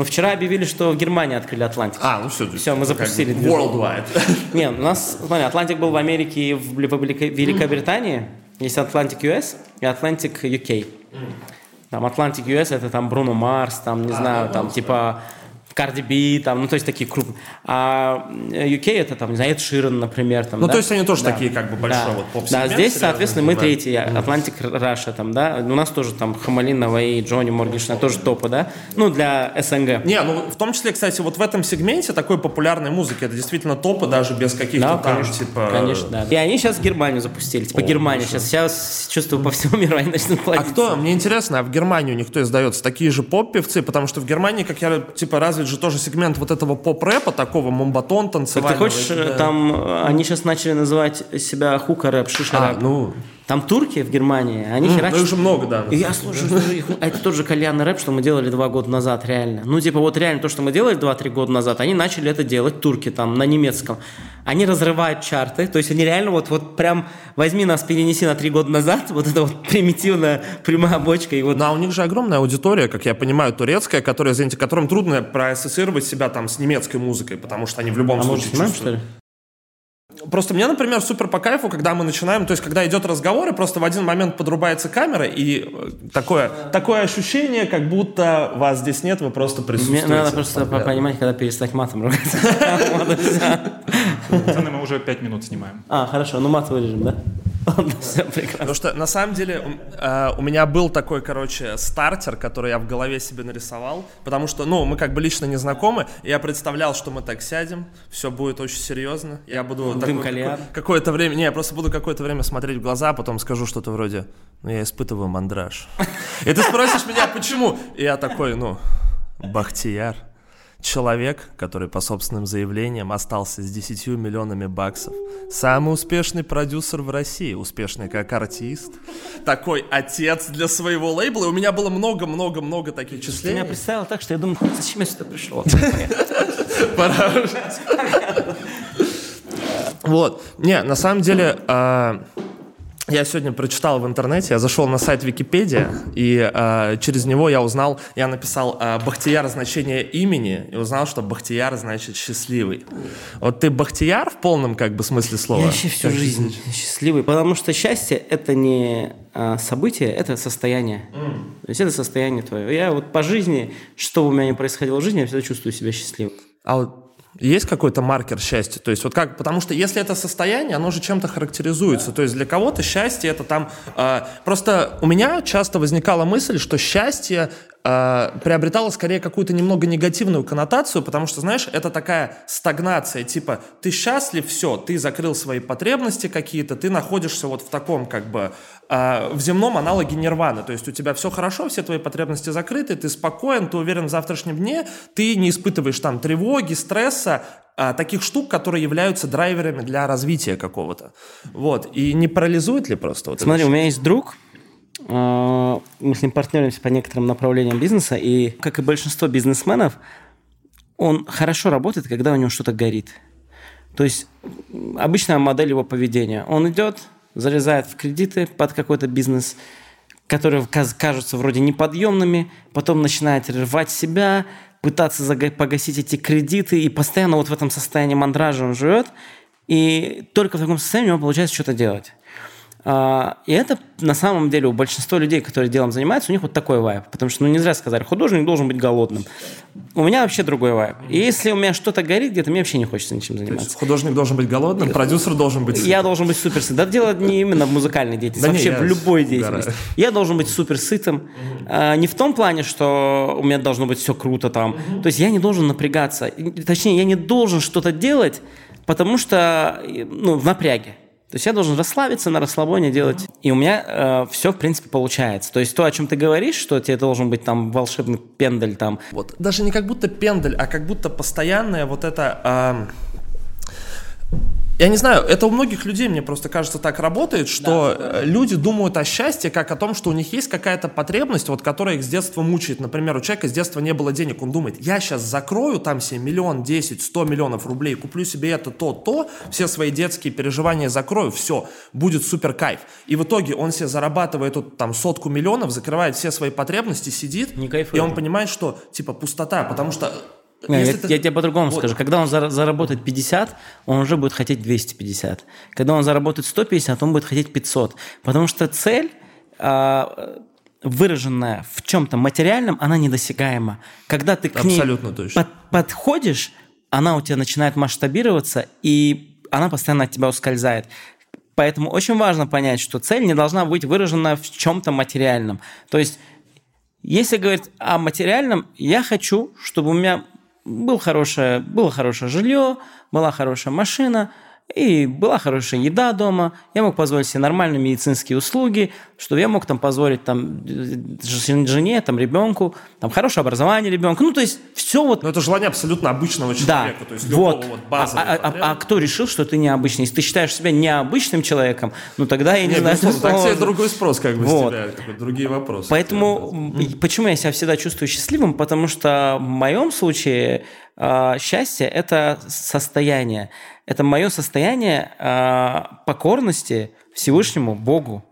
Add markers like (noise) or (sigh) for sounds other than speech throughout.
Но вчера объявили, что в Германии открыли Atlantic. А, ну все. Все, мы запустили как Worldwide. (laughs) Не, у нас, смотри, Atlantic был в Америке и в Великобритании. Есть Atlantic US и Atlantic UK. Там Atlantic US это там Бруно Марс, там, не а, знаю, ну, там типа Cardi B, там, ну, то есть такие крупные. А UK это, там, не знаю, Эд Ширен, например. Там, ну, да? то есть они тоже да. такие, как бы, большой да. вот поп Да, здесь, соответственно, мы третий, Atlantic Russia, там, да. У нас тоже там Хамали, Навай, Джони, Моргенштерн тоже топы, да. Ну, для СНГ. Не, ну, в том числе, кстати, вот в этом сегменте такой популярной музыки, это действительно топы даже без каких-то да, там, конечно, типа... Конечно, да. И они сейчас Германию запустили, типа О, Германия. Сейчас, сейчас чувствую по всему (laughs) миру они начнут платить. А кто, мне интересно, а в Германию никто издается такие же поп-певцы? Потому что в Германии, как я, типа, развит же тоже сегмент вот этого поп-рэпа, такого мумбатон танцевального. Так ты хочешь, да. там, они сейчас начали называть себя хука-рэп, шиша-рэп. А, ну, там турки в Германии, они mm, херачат. Ну, уже много, да. И я слушаю, а это тот же кальянный рэп, что мы делали два года назад, реально. Ну, типа, вот реально то, что мы делали два-три года назад, они начали это делать, турки там, на немецком. Они разрывают чарты, то есть они реально вот, вот прям возьми нас, перенеси на три года назад, вот это вот примитивная прямая бочка. И вот... Ну, а у них же огромная аудитория, как я понимаю, турецкая, которая, извините, которым трудно проассоциировать себя там с немецкой музыкой, потому что они в любом а случае может, снимаем, что ли? Просто мне, например, супер по кайфу, когда мы начинаем, то есть, когда идет разговор, и просто в один момент подрубается камера, и э, такое, такое ощущение, как будто вас здесь нет, вы просто присутствуете. Мне надо просто понимать, когда перестать матом ругаться. (laughs) Мы уже пять минут снимаем. А, хорошо, ну мат вырежем, да? Все прекрасно. Потому что на самом деле э, у меня был такой, короче, стартер, который я в голове себе нарисовал, потому что, ну, мы как бы лично не знакомы, я представлял, что мы так сядем, все будет очень серьезно, я буду такой, какое-то время, не, я просто буду какое-то время смотреть в глаза, а потом скажу что-то вроде, ну, я испытываю мандраж. И ты спросишь меня, почему? И я такой, ну, Бахтияр. Человек, который по собственным заявлениям остался с 10 миллионами баксов, самый успешный продюсер в России, успешный как артист, такой отец для своего лейбла, и у меня было много-много-много таких числений. Ты меня представил так, что я думаю, зачем я сюда пришел? (laughs) Пора Вот. Не, на самом деле, а, я сегодня прочитал в интернете, я зашел на сайт Википедия, и э, через него я узнал, я написал э, Бахтияр значение имени, и узнал, что Бахтияр значит счастливый. Вот ты Бахтияр в полном как бы смысле слова? Я вообще всю как жизнь счастливый, потому что счастье это не э, событие, это состояние. Mm. То есть это состояние твое. Я вот по жизни, что у меня не происходило в жизни, я всегда чувствую себя счастливым. А вот есть какой-то маркер счастья? То есть вот как, потому что если это состояние, оно же чем-то характеризуется. То есть для кого-то счастье это там... Э, просто у меня часто возникала мысль, что счастье э, приобретало скорее какую-то немного негативную коннотацию, потому что, знаешь, это такая стагнация, типа ты счастлив, все, ты закрыл свои потребности какие-то, ты находишься вот в таком как бы э, в земном аналоге нирваны, то есть у тебя все хорошо, все твои потребности закрыты, ты спокоен, ты уверен в завтрашнем дне, ты не испытываешь там тревоги, стресса, а, таких штук, которые являются драйверами для развития какого-то. Вот. И не парализует ли просто вот Смотри, у меня есть друг, мы с ним партнеримся по некоторым направлениям бизнеса, и, как и большинство бизнесменов, он хорошо работает, когда у него что-то горит. То есть обычная модель его поведения. Он идет, залезает в кредиты под какой-то бизнес, которые кажутся вроде неподъемными, потом начинает рвать себя, пытаться погасить эти кредиты, и постоянно вот в этом состоянии мандража он живет, и только в таком состоянии у него получается что-то делать. А, и это на самом деле у большинства людей, которые делом занимаются, у них вот такой вайб. Потому что, ну, не зря сказали, художник должен быть голодным. У меня вообще другой вайб. И если у меня что-то горит где-то, мне вообще не хочется ничем заниматься. Есть художник должен быть голодным, продюсер должен быть. Я должен быть супер сытым. Да дело не именно в музыкальной деятельности, да вообще не, в любой деятельности. Я должен быть супер сытым. А, не в том плане, что у меня должно быть все круто там. То есть я не должен напрягаться. Точнее, я не должен что-то делать, потому что ну, в напряге. То есть я должен расслабиться, на расслабоне делать. И у меня э, все, в принципе, получается. То есть то, о чем ты говоришь, что тебе должен быть там волшебный пендель там. Вот даже не как будто пендель, а как будто постоянное вот это... Э, я не знаю, это у многих людей, мне просто кажется, так работает, что да, да. люди думают о счастье как о том, что у них есть какая-то потребность, вот, которая их с детства мучает. Например, у человека с детства не было денег, он думает, я сейчас закрою там себе миллион, десять, сто миллионов рублей, куплю себе это, то, то, все свои детские переживания закрою, все, будет супер кайф. И в итоге он себе зарабатывает тут там сотку миллионов, закрывает все свои потребности, сидит, не и он понимает, что типа пустота, потому что не, я, ты... я тебе по-другому вот. скажу. Когда он заработает 50, он уже будет хотеть 250. Когда он заработает 150, он будет хотеть 500. Потому что цель, а, выраженная в чем-то материальном, она недосягаема. Когда ты к Абсолютно ней точно. Под, подходишь, она у тебя начинает масштабироваться, и она постоянно от тебя ускользает. Поэтому очень важно понять, что цель не должна быть выражена в чем-то материальном. То есть, если говорить о материальном, я хочу, чтобы у меня был хорошее, было хорошее жилье, была хорошая машина – и была хорошая еда дома, я мог позволить себе нормальные медицинские услуги, что я мог там позволить там жене, там ребенку, там хорошее образование ребенка. Ну, то есть все вот... Но это желание абсолютно обычного человека, да, то есть вот. вот а, а, а, а кто решил, что ты необычный? Если ты считаешь себя необычным человеком, ну тогда я не Нет, знаю... Ну, так себе другой спрос как бы вот. с тебя, другие вопросы. Поэтому почему я себя всегда чувствую счастливым? Потому что в моем случае э, счастье – это состояние это мое состояние э, покорности Всевышнему Богу.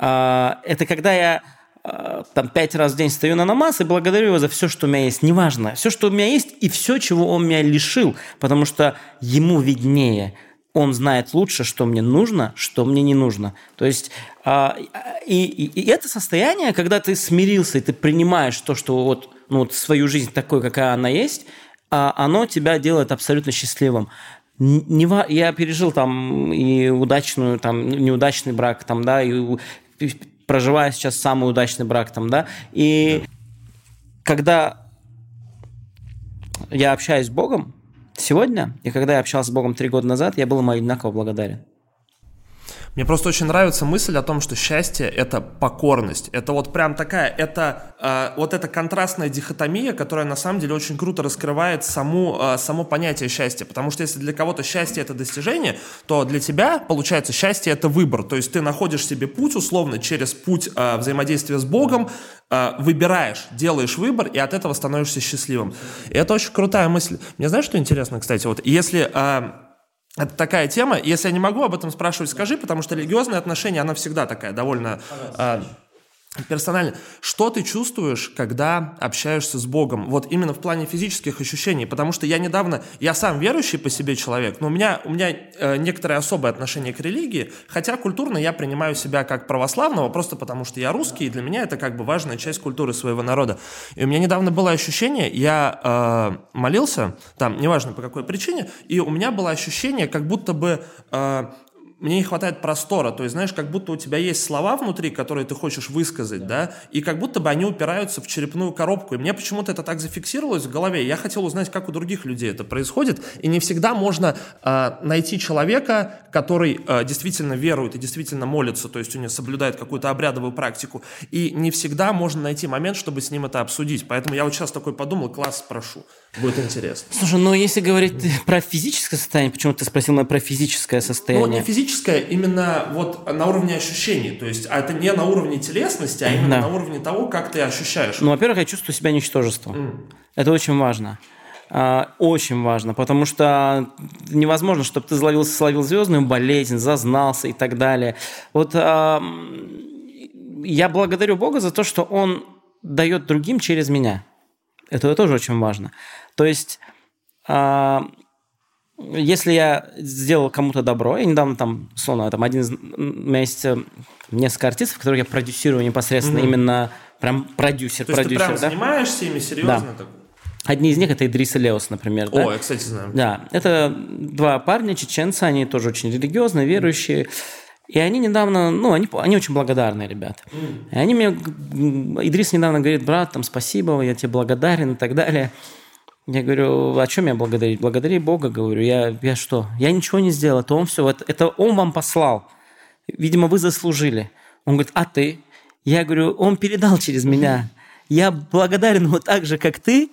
Э, это когда я э, там пять раз в день стою на намаз и благодарю его за все, что у меня есть. Неважно, все, что у меня есть, и все, чего он меня лишил, потому что ему виднее. Он знает лучше, что мне нужно, что мне не нужно. То есть и, и, и это состояние, когда ты смирился и ты принимаешь то, что вот, ну, вот свою жизнь такой, какая она есть, оно тебя делает абсолютно счастливым не, я пережил там и удачную, там, неудачный брак, там, да, и проживаю сейчас самый удачный брак, там, да, и да. когда я общаюсь с Богом сегодня, и когда я общался с Богом три года назад, я был ему одинаково благодарен. Мне просто очень нравится мысль о том, что счастье – это покорность. Это вот прям такая, это э, вот эта контрастная дихотомия, которая на самом деле очень круто раскрывает саму, э, само понятие счастья. Потому что если для кого-то счастье – это достижение, то для тебя, получается, счастье – это выбор. То есть ты находишь себе путь, условно, через путь э, взаимодействия с Богом, э, выбираешь, делаешь выбор, и от этого становишься счастливым. И это очень крутая мысль. Мне знаешь, что интересно, кстати? Вот если... Э, это такая тема. Если я не могу об этом спрашивать, скажи, потому что религиозные отношения, она всегда такая довольно... Э, персонально. Что ты чувствуешь, когда общаешься с Богом? Вот именно в плане физических ощущений. Потому что я недавно, я сам верующий по себе человек, но у меня, у меня э, некоторое особое отношение к религии, хотя культурно я принимаю себя как православного, просто потому что я русский, и для меня это как бы важная часть культуры своего народа. И у меня недавно было ощущение, я э, молился, там, неважно по какой причине, и у меня было ощущение, как будто бы... Э, мне не хватает простора, то есть, знаешь, как будто у тебя есть слова внутри, которые ты хочешь высказать, да, да и как будто бы они упираются в черепную коробку, и мне почему-то это так зафиксировалось в голове, я хотел узнать, как у других людей это происходит, и не всегда можно э, найти человека, который э, действительно верует и действительно молится, то есть у него соблюдает какую-то обрядовую практику, и не всегда можно найти момент, чтобы с ним это обсудить, поэтому я вот сейчас такой подумал, класс, спрошу. Будет интересно. Слушай, ну если говорить про физическое состояние, почему ты спросил меня про физическое состояние? Ну, не физическое, именно вот на уровне ощущений. То есть, а это не на уровне телесности, а именно да. на уровне того, как ты ощущаешь. Ну, во-первых, я чувствую себя ничтожеством. Mm. Это очень важно. А, очень важно, потому что невозможно, чтобы ты словил, словил звездную болезнь, зазнался и так далее. Вот а, я благодарю Бога за то, что Он дает другим через меня. Это тоже очень важно. То есть, а, если я сделал кому-то добро, я недавно там, словно, там один из, у меня есть э, несколько артистов, которых я продюсирую непосредственно mm-hmm. именно прям продюсер, То продюсер, есть ты прям да? занимаешься ими серьезно? Да. Так? Одни из них это Идрис Леос, например. О, да? я, кстати, знаю. Да, это два парня, чеченцы, они тоже очень религиозные, верующие. И они недавно, ну, они, они очень благодарные ребята. Mm. И они мне, Идрис недавно говорит, брат, там, спасибо, я тебе благодарен и так далее. Я говорю, о чем я благодарить? Благодари Бога, говорю. Я, я что? Я ничего не сделал. Это он все. Это, это он вам послал. Видимо, вы заслужили. Он говорит, а ты? Я говорю, он передал через меня. Я благодарен вот так же, как ты,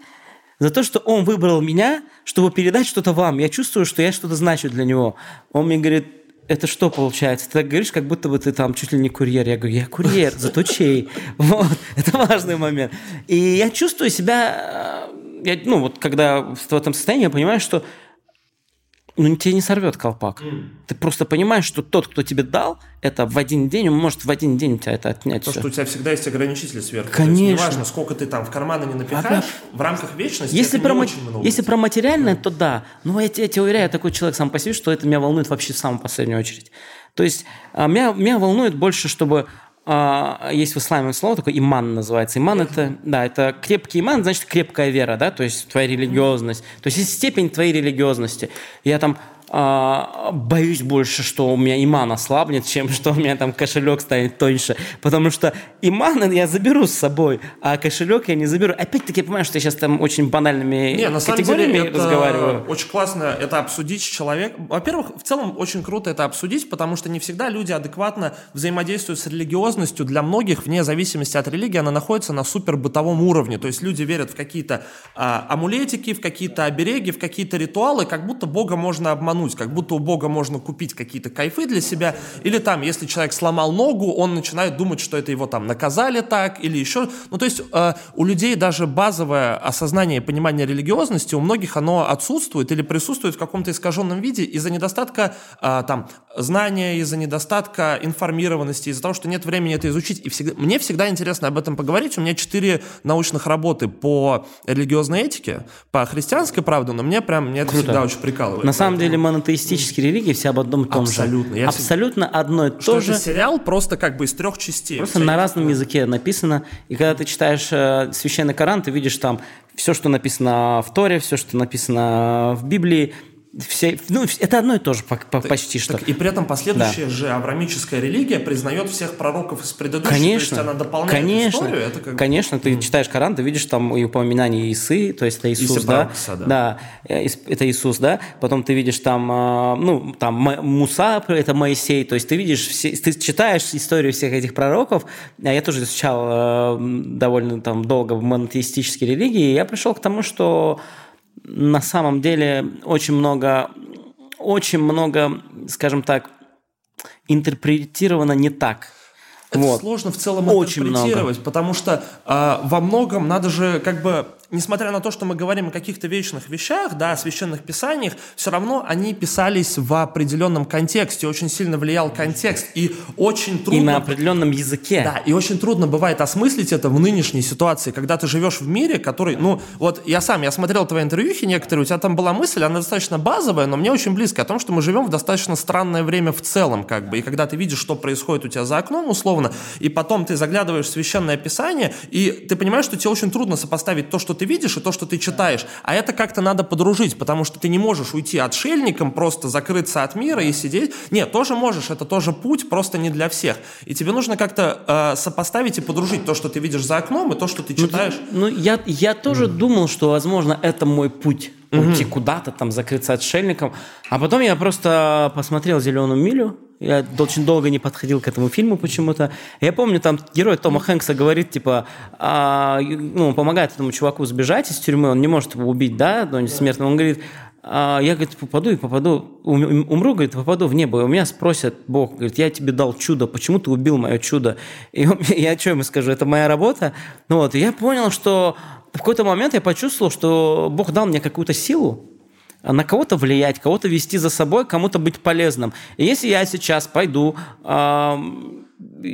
за то, что он выбрал меня, чтобы передать что-то вам. Я чувствую, что я что-то значу для него. Он мне говорит, это что получается? Ты так говоришь, как будто бы ты там чуть ли не курьер. Я говорю, я курьер, зато чей. Вот, это важный момент. И я чувствую себя, я, ну вот когда в этом состоянии, я понимаю, что ну, тебе не сорвет колпак. Mm. Ты просто понимаешь, что тот, кто тебе дал, это в один день, он может в один день у тебя это отнять. То, все. что у тебя всегда есть ограничители сверху. Конечно. То есть, неважно, сколько ты там в карманы не напихаешь, Конечно. в рамках вечности если это про, не очень много. Если про материальное, mm. то да. Но я, я тебе уверяю, я такой человек сам по себе, что это меня волнует вообще в самую последнюю очередь. То есть а, меня, меня волнует больше, чтобы есть в исламе слово такое иман называется. Иман это, да, это крепкий иман, значит крепкая вера, да, то есть твоя религиозность. То есть степень твоей религиозности. Я там а, боюсь больше, что у меня иман ослабнет, чем что у меня там кошелек станет тоньше. Потому что иман (laughs) я заберу с собой, а кошелек я не заберу. Опять-таки я понимаю, что я сейчас там очень банальными не, на категориями самом деле, разговариваю. Очень классно это обсудить с человеком. Во-первых, в целом очень круто это обсудить, потому что не всегда люди адекватно взаимодействуют с религиозностью. Для многих, вне зависимости от религии, она находится на супер бытовом уровне. То есть люди верят в какие-то а, амулетики, в какие-то обереги, в какие-то ритуалы, как будто Бога можно обмануть обмануть, как будто у Бога можно купить какие-то кайфы для себя, или там, если человек сломал ногу, он начинает думать, что это его там наказали так, или еще, ну то есть э, у людей даже базовое осознание и понимание религиозности, у многих оно отсутствует или присутствует в каком-то искаженном виде из-за недостатка э, там знания, из-за недостатка информированности, из-за того, что нет времени это изучить, и всегда, мне всегда интересно об этом поговорить, у меня четыре научных работы по религиозной этике, по христианской правде, но мне прям, мне это Круто. всегда очень прикалывает. На самом деле мы монотеистические религии все об одном и том Абсолютно. же. Абсолютно одно и что то же. Это сериал просто как бы из трех частей. Просто на разном языке написано. И когда ты читаешь э, священный Коран, ты видишь там все, что написано в Торе, все, что написано в Библии, все, ну, это одно и то же так, почти что. Так, и при этом последующая да. же аврамическая религия признает всех пророков из предыдущих, конечно, то есть она дополняет конечно, историю. Это как... Конечно, ты mm. читаешь Коран, ты видишь там и упоминание Исы, то есть это Иисус, Иса да? Баракса, да? Да, э, это Иисус, да. Потом ты видишь там, а, ну, там Муса, это Моисей, то есть ты видишь, все, ты читаешь историю всех этих пророков. А я тоже изучал э, довольно там долго в монотеистической религии, и я пришел к тому, что на самом деле очень много, очень много, скажем так, интерпретировано не так. Это вот. сложно в целом Очень интерпретировать, много. потому что э, во многом надо же как бы несмотря на то, что мы говорим о каких-то вечных вещах, да, о священных писаниях, все равно они писались в определенном контексте, очень сильно влиял контекст, и очень трудно... И на определенном языке. Да, и очень трудно бывает осмыслить это в нынешней ситуации, когда ты живешь в мире, который, ну, вот я сам, я смотрел твои интервьюхи некоторые, у тебя там была мысль, она достаточно базовая, но мне очень близко о том, что мы живем в достаточно странное время в целом, как бы, и когда ты видишь, что происходит у тебя за окном, условно, и потом ты заглядываешь в священное писание, и ты понимаешь, что тебе очень трудно сопоставить то, что ты видишь, и то, что ты читаешь. А это как-то надо подружить, потому что ты не можешь уйти отшельником, просто закрыться от мира и сидеть. Нет, тоже можешь, это тоже путь, просто не для всех. И тебе нужно как-то э, сопоставить и подружить то, что ты видишь за окном, и то, что ты ну, читаешь. Ну, ну я, я тоже mm. думал, что, возможно, это мой путь уйти mm-hmm. куда-то, там, закрыться отшельником. А потом я просто посмотрел «Зеленую милю», я очень долго не подходил к этому фильму почему-то. Я помню, там герой Тома Хэнкса говорит, типа, а, ну, помогает этому чуваку сбежать из тюрьмы, он не может его убить, да, до смертного. Он говорит, а я, говорит, попаду и попаду, умру, говорит, попаду в небо. И у меня спросят Бог, говорит, я тебе дал чудо, почему ты убил мое чудо? И (laughs) я что ему скажу, это моя работа? Ну вот, и я понял, что в какой-то момент я почувствовал, что Бог дал мне какую-то силу, на кого-то влиять, кого-то вести за собой, кому-то быть полезным. И если я сейчас пойду, э,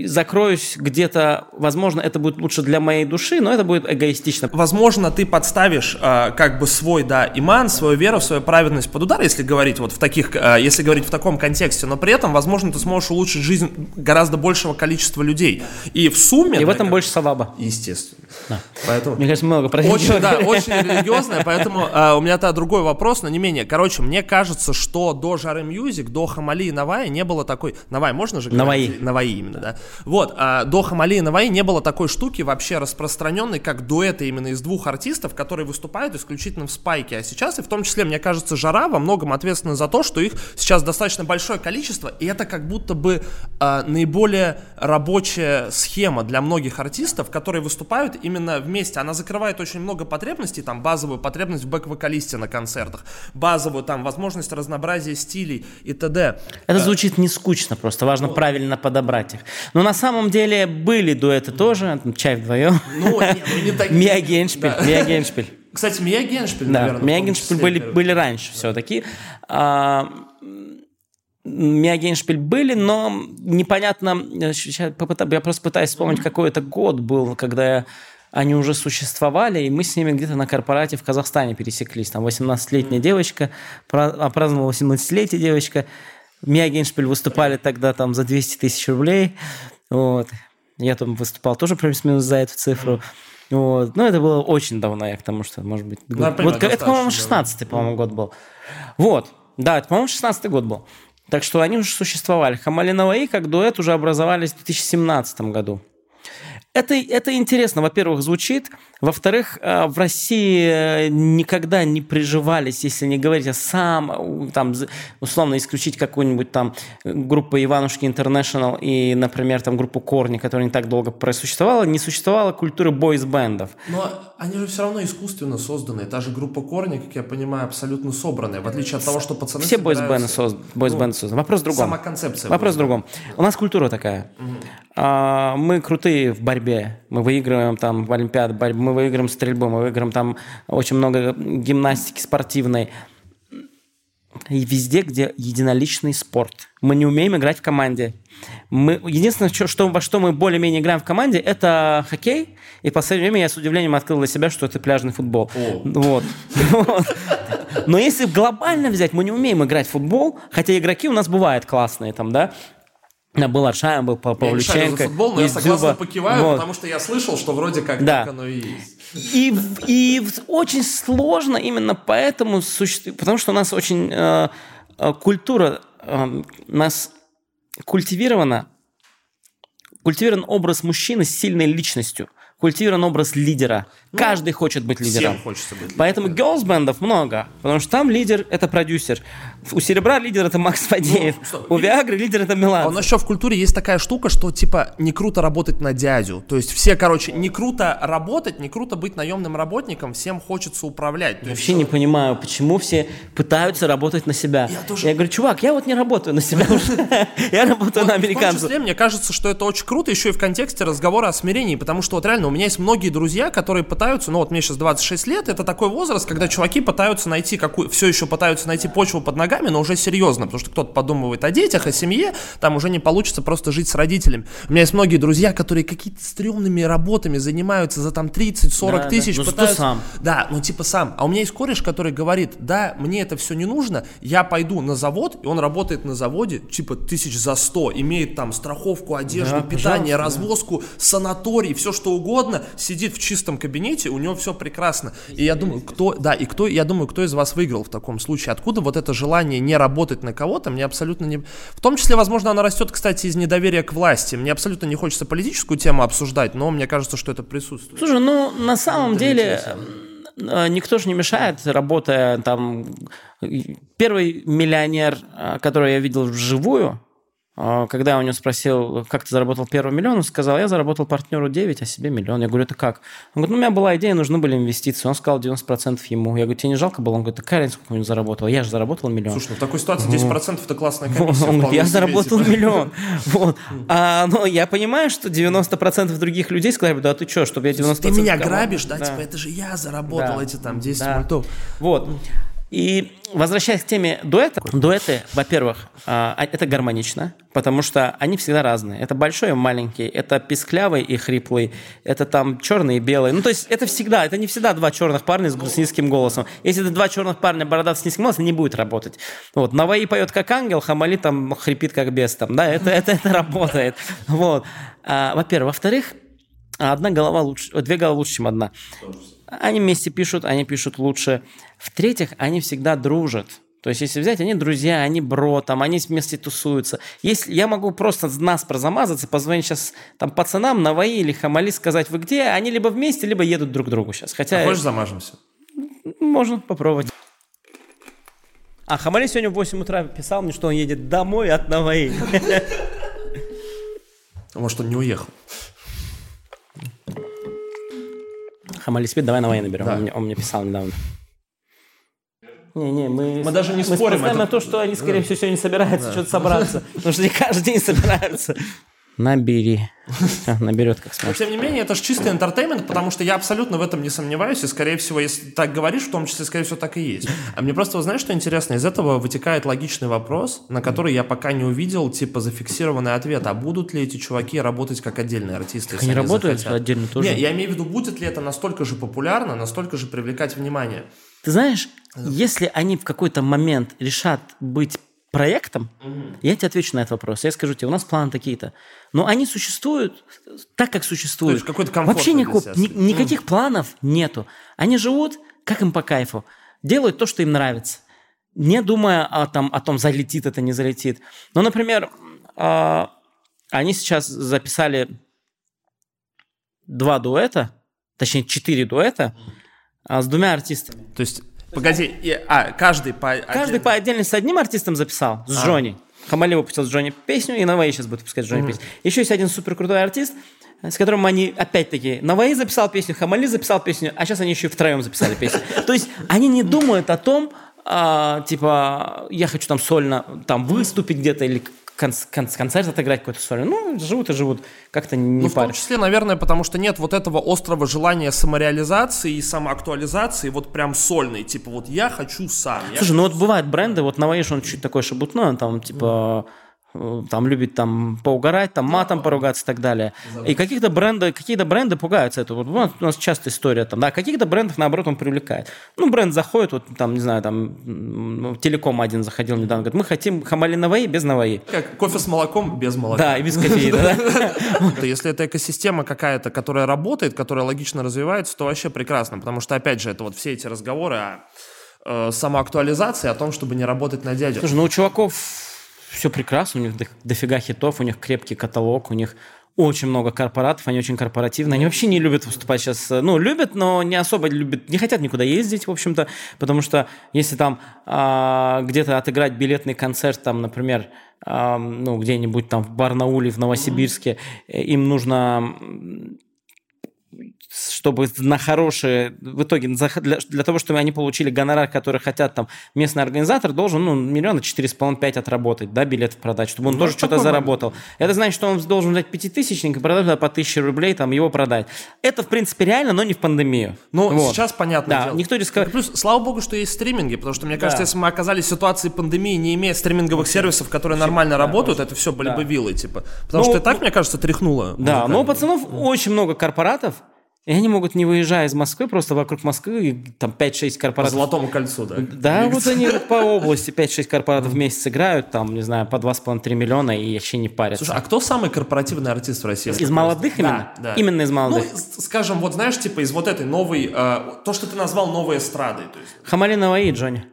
закроюсь где-то, возможно, это будет лучше для моей души, но это будет эгоистично. Возможно, ты подставишь э, как бы свой, да, иман, свою веру, свою праведность под удар, если говорить вот в таких, э, если говорить в таком контексте, но при этом, возможно, ты сможешь улучшить жизнь гораздо большего количества людей. И в сумме... И в этом как... больше саваба. Естественно. Да. Поэтому... Мне кажется, много про Очень, да, очень религиозное, поэтому э, у меня-то другой вопрос, но не менее. Короче, мне кажется, что до Жары Music, до Хамали и Навая не было такой... Навай можно же говорить? Наваи. Наваи именно понятно, да? Вот, а до Хамали и Наваи не было такой штуки вообще распространенной, как дуэты именно из двух артистов, которые выступают исключительно в спайке. А сейчас, и в том числе, мне кажется, Жара во многом ответственна за то, что их сейчас достаточно большое количество, и это как будто бы а, наиболее рабочая схема для многих артистов, которые выступают именно вместе. Она закрывает очень много потребностей, там базовую потребность в бэк-вокалисте на концертах, базовую там возможность разнообразия стилей и т.д. Это звучит не скучно, просто важно правильно подобрать их. Но на самом деле были дуэты тоже, чай вдвоем. Ну, не, не такие. (laughs) Мия Геншпиль, Мия (laughs) Геншпиль. Кстати, Мия Геншпиль, Да, наверное. Мия Геншпиль были, были раньше все-таки. А, Мия Геншпиль были, но непонятно, э, я просто пытаюсь вспомнить, какой это год был, когда они уже существовали, и мы с ними где-то на корпорате в Казахстане пересеклись. Там 18-летняя девочка, пра- опраздновала 18-летие девочка. Мия Геншпиль выступали тогда там за 200 тысяч рублей. Вот. Я там выступал тоже плюс-минус за эту цифру. Вот. Но это было очень давно, я к тому, что, может быть... Ну, год- вот, это, по-моему, достаточно 16-й, по-моему, год был. Вот. Да, это, по-моему, 16-й год был. Так что они уже существовали. Хамали Наваи как дуэт уже образовались в 2017 году. Это, это интересно, во-первых, звучит. Во-вторых, э, в России э, никогда не приживались, если не говорить о сам, там, условно, исключить какую-нибудь там группу Иванушки Интернешнл и, например, там группу Корни, которая не так долго просуществовала, не существовало культуры бойс-бендов. Но они же все равно искусственно созданы. Та же группа Корни, как я понимаю, абсолютно собранная. В отличие от того, что пацаны Все бойс-бенды собираются- созд- бойс-бенды созданы. Вопрос в другом. Сама концепция. Вопрос в другом. У нас культура такая. А, Мы крутые в борьбе. Мы выигрываем там в Олимпиад, борь- мы выигрываем стрельбу, мы выигрываем там очень много гимнастики спортивной. И везде, где единоличный спорт. Мы не умеем играть в команде. Мы, единственное, что, что, во что мы более-менее играем в команде, это хоккей. И в последнее время я с удивлением открыл для себя, что это пляжный футбол. О. Вот. (laughs) Но если глобально взять, мы не умеем играть в футбол, хотя игроки у нас бывают классные там, да. Да, был Аршаев, был Пав- Я не шарю Павлюченко. за футбол, но я согласно Дзюба. покиваю, Вот. потому что я слышал, что вроде как Да. так оно и есть. И, и очень сложно именно поэтому существует, потому что у нас очень э, э, культура, э, нас культивирована, культивирован образ мужчины с сильной личностью, культивирован образ лидера. Каждый хочет быть лидером. Всем хочется быть. Поэтому girls-бендов много, потому что там лидер – это продюсер. У Серебра лидер – это Макс Фадеев. стоп. у Виагры лидер – это Милан. у нас еще в культуре есть такая штука, что типа не круто работать на дядю. То есть все, короче, не круто работать, не круто быть наемным работником, всем хочется управлять. Есть, Вообще не понимаю, почему все пытаются работать на себя. Я тоже- говорю, чувак, я вот не работаю на себя уже. (laughs) Я работаю на В том американцев. числе, мне кажется, что это очень круто еще и в контексте разговора о смирении, потому что вот реально у меня есть многие друзья, которые пытаются, ну вот мне сейчас 26 лет, это такой возраст, когда чуваки пытаются найти какую, все еще пытаются найти почву под ногами, но уже серьезно, потому что кто-то подумывает о детях, о семье, там уже не получится просто жить с родителями. У меня есть многие друзья, которые какие-то стрёмными работами занимаются за там 30-40 Да, да. тысяч. Ну, зато пытаются- сам. Да, ну типа сам. А у меня есть кореш, который говорит, да, мне это все не нужно, я пойду на завод, и он работает на заводе, типа тысяч за 100, имеет там страховку, одежду, Да, питание, развозку, санаторий, все что угодно, сидит в чистом кабинете, у него все прекрасно. И я думаю, кто, да, и кто, я думаю, кто из вас выиграл в таком случае? Откуда вот это желание не работать на кого-то, мне абсолютно не... В том числе, возможно, оно растет, кстати, из недоверия к власти. Мне абсолютно не хочется политическую тему обсуждать, но мне кажется, что это присутствует. Слушай, ну на самом деле э, никто же не мешает, работая там. Первый миллионер, э, которого я видел вживую, э, когда я у него спросил, как ты заработал первый миллион, он сказал, я заработал партнеру 9, а себе миллион. Я говорю, это как? Он говорит, ну, у меня была идея, нужны были инвестиции. Он сказал 90% ему. Я говорю, тебе не жалко было? Он говорит, какая разница, сколько он заработал? Я же заработал миллион. Слушай, ну в такой ситуации 10% это классная Он комиссия. говорит, вполне я себе, заработал типа. миллион. (laughs) Вот. А, но я понимаю, что 90% других людей сказали, да ты что, чтобы я 90% Ты меня команды?» грабишь, да? Типа, это же я заработал эти там 10 Да. мультов. Вот. И возвращаясь к теме дуэта, дуэты, во-первых, а, это гармонично, потому что они всегда разные. Это большой и маленький, это писклявый и хриплый, это там черный и белый. Ну, то есть это всегда, это не всегда два черных парня с, с низким голосом. Если это два черных парня бородат с низким голосом, не будет работать. Вот. Наваи поет как ангел, Хамали там хрипит как бес. Там, да, это, это, это работает. Вот. А, во-первых. Во-вторых, одна голова лучше, две головы лучше, чем одна. Они вместе пишут, они пишут лучше. В-третьих, они всегда дружат. То есть, если взять, они друзья, они бро, там, они вместе тусуются. Если я могу просто нас прозамазаться, позвонить сейчас там пацанам, Наваи или Хамали, сказать, вы где, они либо вместе, либо едут друг к другу сейчас. Хотя А хочешь замажемся? можно попробовать. А Хамали сегодня в 8 утра писал мне, что он едет домой от Наваи. А (laughs) Может, он не уехал? Хамали спит, давай Наваи наберем. Он мне писал недавно. Не-не, мы, Мы даже не мы спорим, спускаем это- на то, что они, скорее всего, сегодня собираются что-то собраться. Потому что они каждый день собираются. Набери. Наберет, как Но, сможет. тем не менее, это же чистый интертеймент, потому что я абсолютно в этом не сомневаюсь, и, скорее всего, если так говоришь, в том числе, скорее всего, так и есть. А мне просто, вот знаешь, что интересно? Из этого вытекает логичный вопрос, на который я пока не увидел, типа, зафиксированный ответ. А будут ли эти чуваки работать как отдельные артисты? если они они работают захотят? отдельно тоже? Не, я имею в виду, будет ли это настолько же популярно, настолько же привлекать внимание. Ты знаешь, если они в какой-то момент решат быть проектом, я тебе отвечу на этот вопрос. Я скажу тебе, у нас планы такие-то. Но они существуют так, как существуют. То есть Вообще никакого- ни- никаких планов нету. Они живут, как им по кайфу. Делают то, что им нравится. Не думая о, там, о том, залетит это, не залетит. Ну, например, а, они сейчас записали два дуэта, точнее, четыре дуэта а, с двумя артистами. То есть, погоди, и- а, каждый по... Каждый по отдельности с одним артистом записал, с А. Джонни. Хамали выпустил с Джонни песню, и Наваи сейчас будет выпускать Джонни песню. Еще есть один супер крутой артист, с которым они опять-таки... Наваи записал песню, Хамали записал песню, а сейчас они еще и втроем записали песню. (laughs) То есть они не думают о том, а, типа, я хочу там сольно там выступить где-то или кон- кон- концерт отыграть какой-то сольно. Ну, живут и живут, как-то не Ну, в том числе, наверное, потому что нет вот этого острого желания самореализации и самоактуализации, вот прям сольной, типа вот я хочу сам. я Слушай, ну вот бывают бренды, вот Наваиш, он чуть такой шебутной, он там типа э, там любит там поугарать, там матом поругаться и так далее. И каких-то бренды, какие-то бренды пугаются этого. Вот, у нас часто история там, да, каких-то брендов наоборот он привлекает. Ну, бренд заходит, вот там, не знаю, там Телеком один заходил недавно, говорит, мы хотим Хамали Наваи без Наваи. Как кофе с молоком без молока. Да, и без кофеина, (laughs) да. Если это экосистема какая-то, которая работает, которая логично развивается, то вообще прекрасно. Потому что, опять же, это вот все эти разговоры о э, самоактуализации, о том, чтобы не работать на дядю. Слушай, ну у чуваков все прекрасно, у них до- дофига хитов, у них крепкий каталог, у них очень много корпоратов, они очень корпоративные. Они вообще не любят выступать сейчас. Ну, любят, но не особо любят, не хотят никуда ездить, в общем-то, потому что если там а, где-то отыграть билетный концерт, там, например, а, ну, где-нибудь там в Барнауле, в Новосибирске, э, им нужно чтобы на хорошие, в итоге для, для того, чтобы они получили гонорар, который хотят там местный организатор, должен ну, миллиона четыре с половиной пять отработать, да, билетов продать, чтобы он Ну, тоже что-то заработал. Это значит, что он должен взять пятитысячник и продать по тысяче рублей, там, его продать. Это, в принципе, реально, но не в пандемию. Ну, Вот. сейчас понятно. Да, никто рисковать- И Плюс, слава богу, что есть стриминги, потому что, мне кажется, Да. если мы оказались в ситуации пандемии, не имея стриминговых сервисов, которые нормально работают, это все были бы вилы, типа. Потому Ну, что и так, мне кажется, тряхнуло. Да, но у пацанов очень много корпоратов, и они могут, не выезжая из Москвы, просто вокруг Москвы, там 5-6 По корпоратов золотому кольцу, да. Да, вот они по области (laughs) 5-6 корпоратов в месяц играют, там, не знаю, по 2,5-3 миллиона и вообще не парятся. Слушай, а кто самый корпоративный артист в России? из молодых Да, именно? да. Именно из Ну, молодых. с- скажем, вот знаешь, типа из вот этой новой, э, то, что ты назвал новой эстрадой. То есть, Хамалинова и Джонни.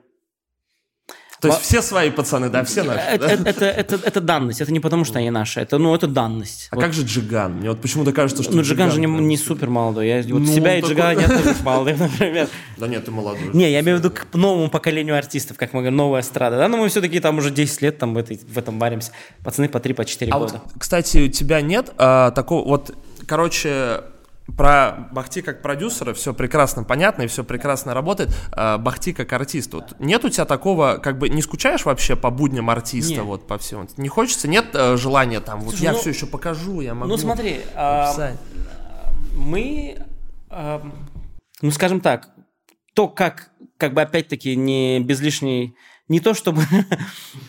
То есть все свои пацаны, да, все наши. Это, да? это, это, данность, это не потому, что они наши, это, ну, это данность. А Вот. как же Джиган? Мне вот почему-то кажется, что Ну, Джиган же не, супер молодой. Я, вот Ну, себя и такой- Джигана не отношу к молодым, например. Да нет, ты молодой. Не, я имею в виду к новому поколению артистов, как мы говорим, новая эстрада. Да, но мы все-таки там уже 10 лет там в, этой, в этом варимся. Пацаны по 3, по 4 А года. вот, кстати, у тебя нет а, такого, вот, короче, про Бахти как продюсера все прекрасно понятно и все прекрасно работает. А, Бахти как артист. Вот нет у тебя такого, как бы не скучаешь вообще по будням артиста, Нет. вот по всему? Не хочется? Нет э, желания там, вот Слушай, я ну- все еще покажу, я могу Ну смотри, а, мы, а, ну скажем так, то, как, как бы опять-таки не без лишней, не то чтобы,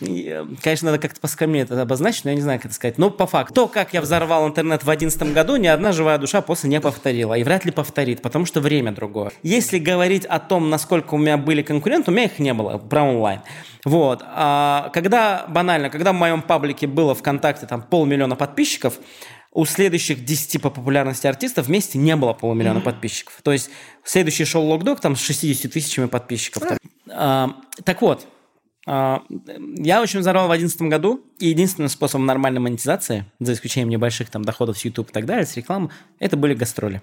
(laughs) конечно, надо как-то поскромнее это обозначить, но я не знаю, как это сказать, но по факту, то, как я взорвал интернет в 2011 году, ни одна живая душа после не повторила, и вряд ли повторит, потому что время другое. Если говорить о том, насколько у меня были конкуренты, у меня их не было, про онлайн. Вот. А когда, банально, когда в моем паблике было ВКонтакте там полмиллиона подписчиков, у следующих 10 по популярности артистов вместе не было полумиллиона подписчиков. То есть следующий шоу Локдог там с 60 тысячами подписчиков. там. А, так вот, А, Я очень взорвал в 2011 году, и единственным способом нормальной монетизации, за исключением небольших там доходов с YouTube и так далее, с рекламы, это были гастроли.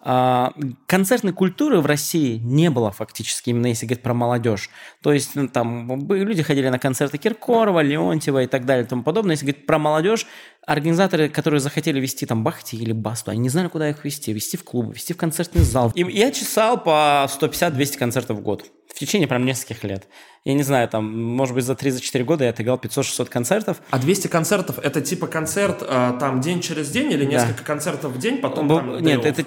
А, Концертной культуры в России не было фактически, именно если говорить про молодежь. То есть ну, там люди ходили на концерты Киркорова, Леонтьева и так далее и тому подобное. Если говорить про молодежь, организаторы, которые захотели вести там Бахти или Басту, они не знали, куда их вести. Вести в клубы, вести в концертный зал. И я чесал по 150-200 концертов в год. В течение прям нескольких лет. Я не знаю, там, может быть, за 3-4 года я отыграл 500-600 концертов. А 200 концертов это типа концерт э, там день через день или несколько концертов в день, потом Бу- там Нет, это,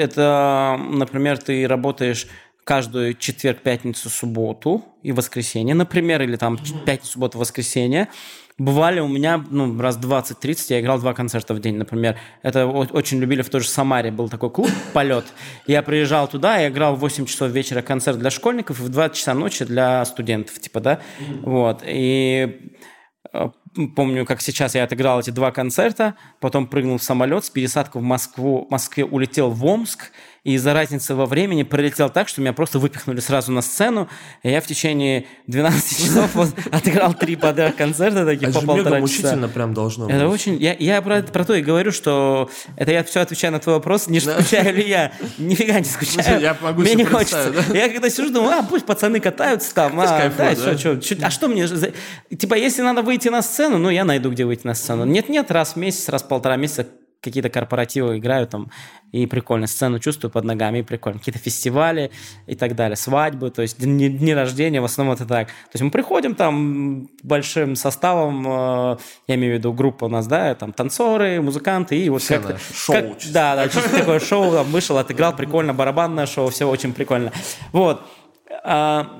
это, например, ты работаешь каждую четверг, пятницу, субботу и воскресенье, например, или там пятницу, субботу, воскресенье. Бывали у меня, ну, раз 20-30 я играл два концерта в день, например. Это очень любили в той же Самаре, был такой клуб (laughs) «Полет». Я приезжал туда, я играл в 8 часов вечера концерт для школьников и в 2 часа ночи для студентов, типа, да. Вот. И Э, Помню, как сейчас я отыграл эти два концерта, потом прыгнул в самолет с пересадкой в Москву, в Москве улетел в Омск, и из-за разницы во времени пролетел так, что меня просто выпихнули сразу на сцену, и я в течение 12 часов вот (laughs) отыграл три подряд концерта, таких Это по мега полтора часа. мучительно прям должно быть. Это очень... Я, я про, это- про то и говорю, что это я все отвечаю на твой вопрос, не скучаю ли я. (laughs) Нифига не скучаю. Я могу Мне не хочется. Я когда сижу, думаю, а, пусть пацаны катаются там. А, да, да. чё, чё, а что мне... Типа, если надо выйти на сцену, ну, я найду, где выйти на сцену. Нет-нет, раз в месяц, раз в полтора месяца какие-то корпоративы играю там, и прикольно, сцену чувствую под ногами, и прикольно. Какие-то фестивали и так далее, свадьбы, то есть дни, дни рождения, в основном это так. То есть мы приходим там большим составом, э, я имею в виду группа у нас, да, там танцоры, музыканты, и вот Все как-то... шоу как- чисто. да, да, чисто такое шоу, там, вышел, отыграл, прикольно, барабанное шоу, все очень прикольно. Вот. А,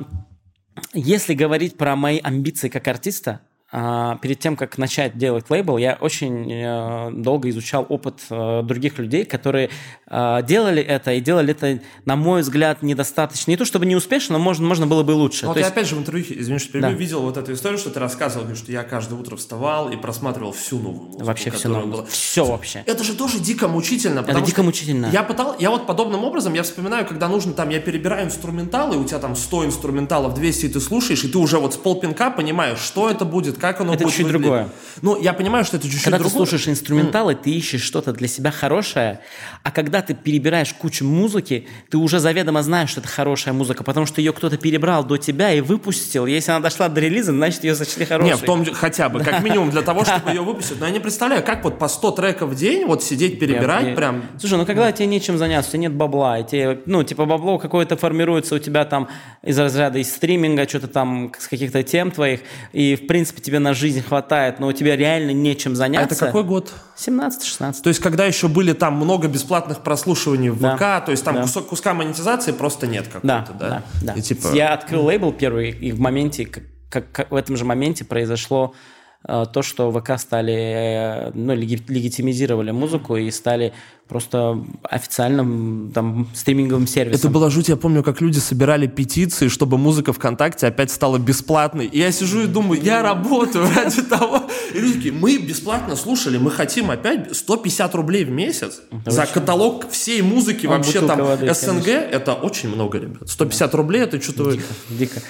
Если говорить про мои амбиции как артиста, перед тем, как начать делать лейбл, я очень э, долго изучал опыт э, других людей, которые э, делали это и делали это, на мой взгляд, недостаточно. Не то чтобы не успешно, но можно, можно было бы лучше. Вот То я есть- опять же в интервью, извини, что перебью, Да. видел вот эту историю, что ты рассказывал, что я каждое утро вставал и просматривал всю новую музыку, вообще которая новое. была. Все вообще. Это же тоже дико мучительно. Это дико мучительно. Я пытал, я вот подобным образом, я вспоминаю, когда нужно там, я перебираю инструменталы, у тебя там 100 инструменталов, 200, и ты слушаешь, и ты уже вот с полпинка понимаешь, что это будет, как оно Это будет чуть выглядеть. другое. Ну, я понимаю, что это чуть-чуть Когда ты другое. слушаешь инструменталы, ты ищешь что-то для себя хорошее, а когда ты перебираешь кучу музыки, ты уже заведомо знаешь, что это хорошая музыка, потому что ее кто-то перебрал до тебя и выпустил. Если она дошла до релиза, значит ее сочли хорошей. Не, в том хотя бы, как минимум для того, чтобы ее (laughs) выпустить. Но я не представляю, как вот по 100 треков в день вот сидеть, перебирать Я- прям... Слушай, ну когда тебе нечем заняться, нет бабла, и тебе, ну, типа бабло какое-то формируется у тебя там из разряда из стриминга, что-то там с каких-то тем твоих, и в принципе тебе на жизнь хватает, но у тебя реально нечем А заняться. это какой год? 17-16. То есть, когда еще были там много бесплатных прослушиваний в Да. ВК, то есть там Да. кусок, куска монетизации просто нет Да, какой-то, да? да, да. И типа... Я открыл лейбл первый, и в моменте, как, как- в этом же моменте произошло то, что ВК стали, э, ну, леги- легитимизировали музыку и стали просто официальным там стриминговым сервисом. Это была жуть, я помню, как люди собирали петиции, чтобы музыка ВКонтакте опять стала бесплатной. И я сижу и думаю, я работаю (laughs) ради того. И люди такие, мы бесплатно слушали, мы хотим опять 150 рублей в месяц за каталог всей музыки А, вообще там воды, СНГ. Это очень много, ребят. 150 рублей, это что-то... Дико.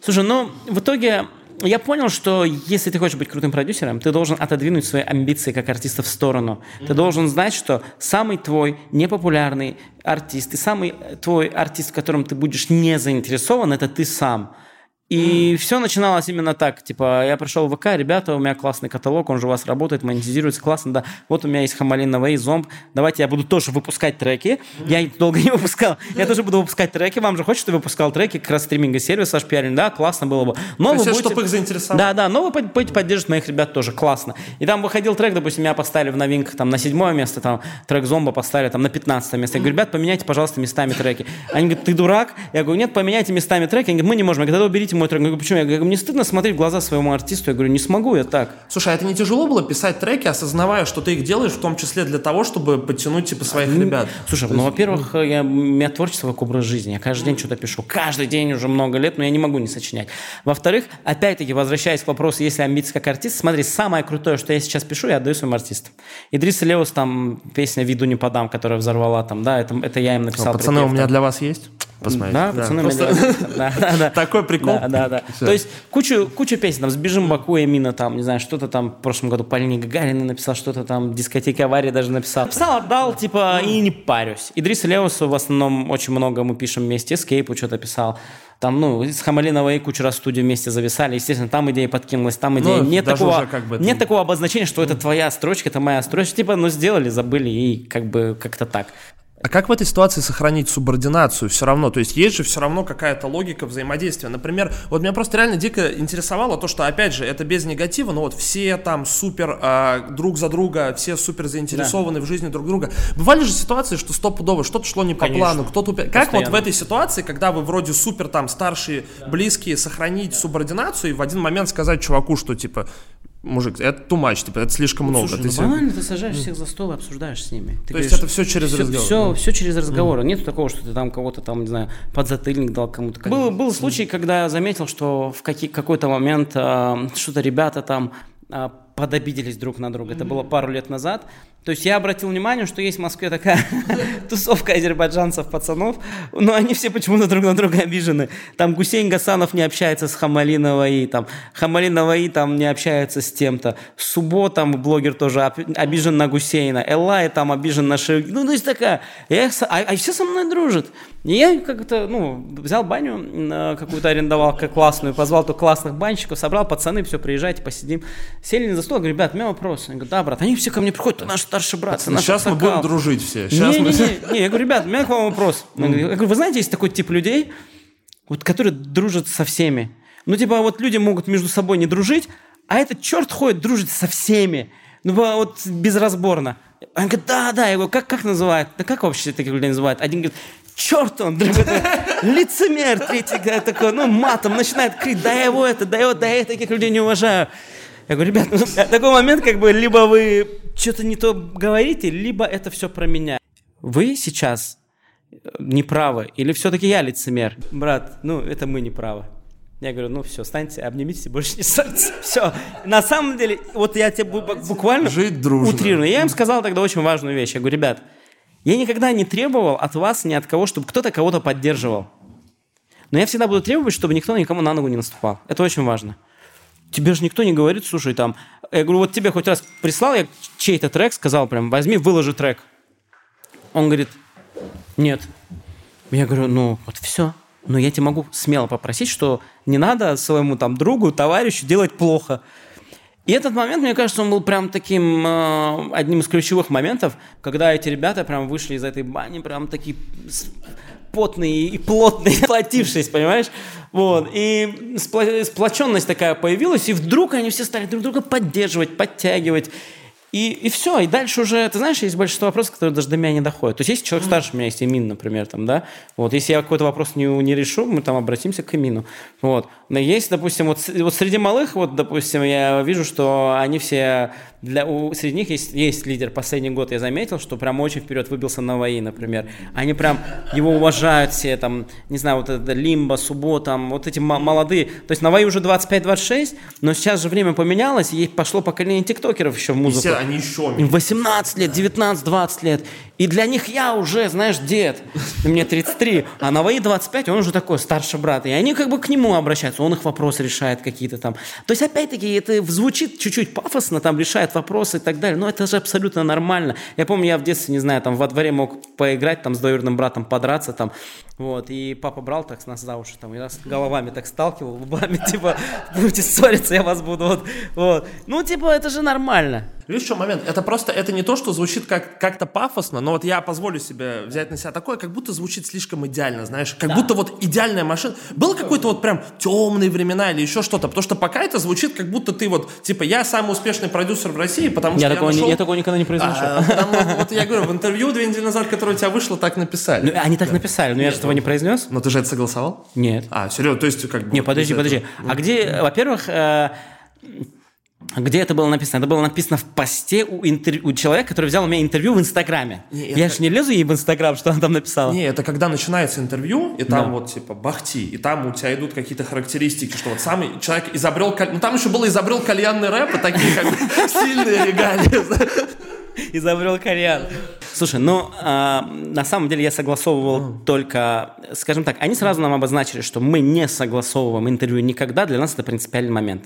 Слушай, ну, в итоге я понял, что если ты хочешь быть крутым продюсером, ты должен отодвинуть свои амбиции как артиста в сторону. Ты должен знать, что самый твой непопулярный артист и самый твой артист, в котором ты будешь не заинтересован, это ты сам. И все начиналось именно так. Типа, я пришел в ВК, ребята, у меня классный каталог, он же у вас работает, монетизируется классно, да. Вот у меня есть Хамалин Навей, Зомб. Давайте я буду тоже выпускать треки. Я их долго не выпускал. Я тоже буду выпускать треки. Вам же хочется, чтобы выпускал треки, как раз стриминга сервис ваш пиарин. Да, классно было бы. Но есть вы будете- чтобы их заинтересовать. Да, да, но вы будете поддерживать моих ребят тоже, классно. И там выходил трек, допустим, меня поставили в новинках там на седьмое место, там трек Зомба поставили там на 15 место. Я говорю, ребят, поменяйте, пожалуйста, местами треки. Они говорят, ты дурак? Я говорю, нет, поменяйте местами треки. Они говорят, мы не можем. Я говорю, тогда уберите мой трек. Я говорю, почему? Я говорю, мне стыдно смотреть в глаза своему артисту. Я говорю, не смогу я так. Слушай, а это не тяжело было писать треки, осознавая, что ты их делаешь в том числе для того, чтобы подтянуть типа своих ребят? Слушай, ну, во-первых, я, у меня творчество как образ жизни. Я каждый день что-то пишу. Каждый день уже много лет, но я не могу не сочинять. Во-вторых, опять-таки, возвращаясь к вопросу, если амбиции как артист, смотри, самое крутое, что я сейчас пишу, я отдаю своим артистам. Идрис Леус, там, песня «Виду не подам», которая взорвала там, да, это, это я им написал. Пацаны, у меня для вас есть. Посмотреть. Да, пацаны Просто. (laughs) Да, да, да. Такой прикол. Да, да, да. То есть кучу, кучу песен, там, «Сбежим Баку», Эмина, там, не знаю, что-то там в прошлом году Полине Гагарина написал, что-то там, дискотека авария даже написал. Написал, отдал, типа, и не парюсь. Идриса Леусу в основном очень много мы пишем вместе, Эскейпу что-то писал. Там, ну, с Хамалиновой кучу раз в студию вместе зависали. Естественно, там идея подкинулась, там идея. Ну, нет, такого, как бы нет такого обозначения, что это твоя строчка, это моя строчка. Типа, ну, сделали, забыли, и как бы как-то так. А как в этой ситуации сохранить субординацию все равно? То есть есть же все равно какая-то логика взаимодействия. Например, вот меня просто реально дико интересовало то, что, опять же, это без негатива, но вот все там супер а, друг за друга, все супер заинтересованы в жизни друг друга. Бывали же ситуации, что стопудово что-то шло не по Конечно. плану, кто-то... упя- Как вот в этой ситуации, когда вы вроде супер там старшие, близкие, сохранить субординацию и в один момент сказать чуваку, что типа, мужик, это too much, типа, это слишком много. Слушай, ты ну себе- банально, ты сажаешь всех за стол и обсуждаешь с ними. Ты То есть говоришь, это все через все, разговор. Все, все через разговор. Нет такого, что ты там кого-то там, не знаю, подзатыльник дал кому-то. Был, был случай, когда я заметил, что в каки- какой-то момент а, что-то ребята там а, подобиделись друг на друга. Это было пару лет назад. То есть я обратил внимание, что есть в Москве такая (laughs) тусовка азербайджанцев, пацанов, но они все почему-то друг на друга обижены. Там Гусейн Гасанов не общается с Хамалиновой, там Хамалиновой там не общается с тем-то. Субо там блогер тоже об- обижен на Гусейна. Эллай там обижен на Шеви. Ну, то есть такая. Я а, а все со мной дружат. И я как-то, ну, взял баню э, какую-то арендовал, как классную, позвал тут классных банщиков, собрал пацаны, все, приезжайте, посидим. Сели за стол, говорю, ребят, у меня вопрос. Я говорю, да, брат, они все ко мне приходят, наш старший брат, наш Сейчас мы аксакал». будем дружить все. Сейчас не, мы... не, не, (laughs) не, я говорю, ребят, у меня к вам вопрос. Я говорю, я говорю, вы знаете, есть такой тип людей, вот, которые дружат со всеми. Ну, типа, вот люди могут между собой не дружить, а этот черт ходит, дружит со всеми. Ну, вот безразборно. Он говорит, да, да. Я говорю, как, как называют? Да как вообще таких людей называют? Один говорит, черт он, другой лицемер, третий такой, ну, матом начинает крыть, да я его это, да его, да я таких людей не уважаю. Я говорю, ребят, ну, такой момент, как бы, либо вы что-то не то говорите, либо это все про меня. Вы сейчас не правы, или все-таки я лицемер? Брат, ну, это мы не правы. Я говорю, ну все, встаньте, обнимитесь и больше не ссорьтесь. (laughs) Все. На самом деле, вот я тебе бу- буквально Жить дружно. утрирую. Я им сказал тогда очень важную вещь. Я говорю, ребят, я никогда не требовал от вас ни от кого, чтобы кто-то кого-то поддерживал. Но я всегда буду требовать, чтобы никто никому на ногу не наступал. Это очень важно. Тебе же никто не говорит, слушай, там... Я говорю, вот тебе хоть раз прислал я чей-то трек, сказал прям, возьми, выложи трек. Он говорит, нет. Я говорю, ну вот все. Но я тебе могу смело попросить, что не надо своему там другу, товарищу делать плохо. И этот момент, мне кажется, он был прям таким э, одним из ключевых моментов, когда эти ребята прям вышли из этой бани, прям такие потные и плотные, сплотившись, (laughs) понимаешь? Вот. И спла- сплоченность такая появилась, и вдруг они все стали друг друга поддерживать, подтягивать. И, и все, и дальше уже, ты знаешь, есть большинство вопросов, которые даже до меня не доходят. То есть, если человек старше меня, есть Эмин, например, там, да, вот, если я какой-то вопрос не, не решу, мы там обратимся к Эмину, вот. Но есть, допустим, вот, вот среди малых, вот, допустим, я вижу, что они все, для, у, среди них есть, есть лидер, последний год я заметил, что прям очень вперед выбился Наваи, например. Они прям его уважают все, там, не знаю, вот это Лимба, Субо, там, вот эти мо- молодые. То есть Наваи уже 25-26, но сейчас же время поменялось, и пошло поколение тиктокеров еще в музыку. Все, они еще Им 18 лет, 19, 20 лет. И для них я уже, знаешь, дед. Мне 33. А Наваи 25, он уже такой старший брат. И они как бы к нему обращаются. Он их вопросы решает какие-то там. То есть, опять-таки, это звучит чуть-чуть пафосно, там решает вопросы и так далее. Но это же абсолютно нормально. Я помню, я в детстве, не знаю, там во дворе мог поиграть, там с двоюродным братом подраться там. Вот. И папа брал так с нас за уши, там, и нас головами так сталкивал, лбами, (laughs) типа, будете ссориться, я вас буду, вот, вот. Ну, типа, это же нормально. Видишь, чем момент? Это просто, это не то, что звучит как, как-то пафосно, но вот я позволю себе взять на себя такое, как будто звучит слишком идеально, знаешь, как будто вот идеальная машина. Было какой-то вот прям темные времена или еще что-то, потому что пока это звучит, как будто ты вот, типа, я самый успешный продюсер в России, потому Я что такого, я не- нашел... я такого никогда не произношу. А, потому- вот я говорю, в интервью две недели назад, которое у тебя вышло, так написали. Ну, они так написали, но я же этого не произнес. Но ты же это согласовал? Нет. А, серьезно, то есть как бы... Не, подожди, подожди. этого- А где, во-первых, э, где это было написано? Это было написано в посте у, интер- у человека, который взял у меня интервью в Инстаграме. Не, Я это- же не лезу ей в Инстаграм, что она там написала. Не, это когда начинается интервью, и там Да. вот типа бахти, и там у тебя идут какие-то характеристики, что вот самый человек изобрел, ну там еще было изобрел кальянный рэп, и такие как бы (laughs) сильные регалии. Изобрел кальян. Слушай, ну, а, на самом деле я согласовывал только, скажем так, они сразу нам обозначили, что мы не согласовываем интервью никогда, для нас это принципиальный момент.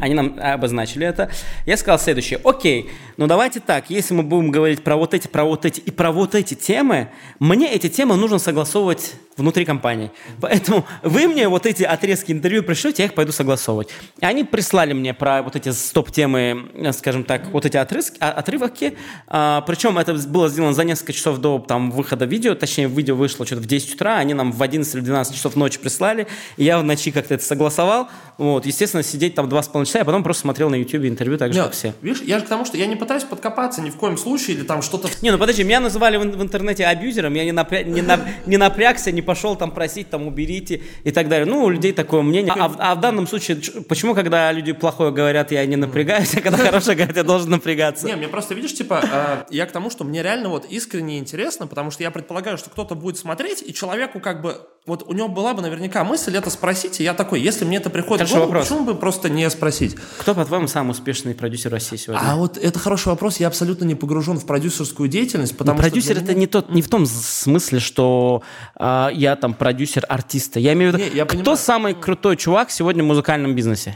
Они нам обозначили это. Я сказал следующее, окей, ну давайте так, если мы будем говорить про вот эти, про вот эти и про вот эти темы, мне эти темы нужно согласовывать внутри компании. Поэтому вы мне вот эти отрезки интервью пришлете, я их пойду согласовывать. И они прислали мне про вот эти стоп-темы, скажем так, вот эти отрезки, а, отрывки. А, причем это было сделано за несколько часов до там, выхода видео, точнее, видео вышло что-то в 10 утра, они нам в 11 или 12 часов ночи прислали, и я в ночи как-то это согласовал. Вот, естественно, сидеть там 2,5 часа, я потом просто смотрел на YouTube интервью так же, Нет, как все. Видишь, я же к тому, что я не пытаюсь подкопаться ни в коем случае или там что-то... Не, ну подожди, меня называли в, в интернете абьюзером, я не, напря... не, на... не напрягся, не пошел там просить, там, уберите и так далее. Ну, у людей такое мнение. А, в- а в данном случае, почему, когда люди плохое говорят, я не напрягаюсь, а когда хорошее говорят, я должен напрягаться? Не, мне просто, видишь, типа, э, я к тому, что мне реально вот искренне интересно, потому что я предполагаю, что кто-то будет смотреть, и человеку как бы, вот у него была бы наверняка мысль это спросить, и я такой, если мне это приходит в Хороший голову, вопрос. почему бы просто не спросить? Кто, по-твоему, самый успешный продюсер России сегодня? А вот это хороший вопрос, я абсолютно не погружен в продюсерскую деятельность, потому что... продюсер это не тот, не в том смысле, что а, я там продюсер артиста. Я имею в виду, Не, я кто понимаю. самый крутой чувак сегодня в музыкальном бизнесе?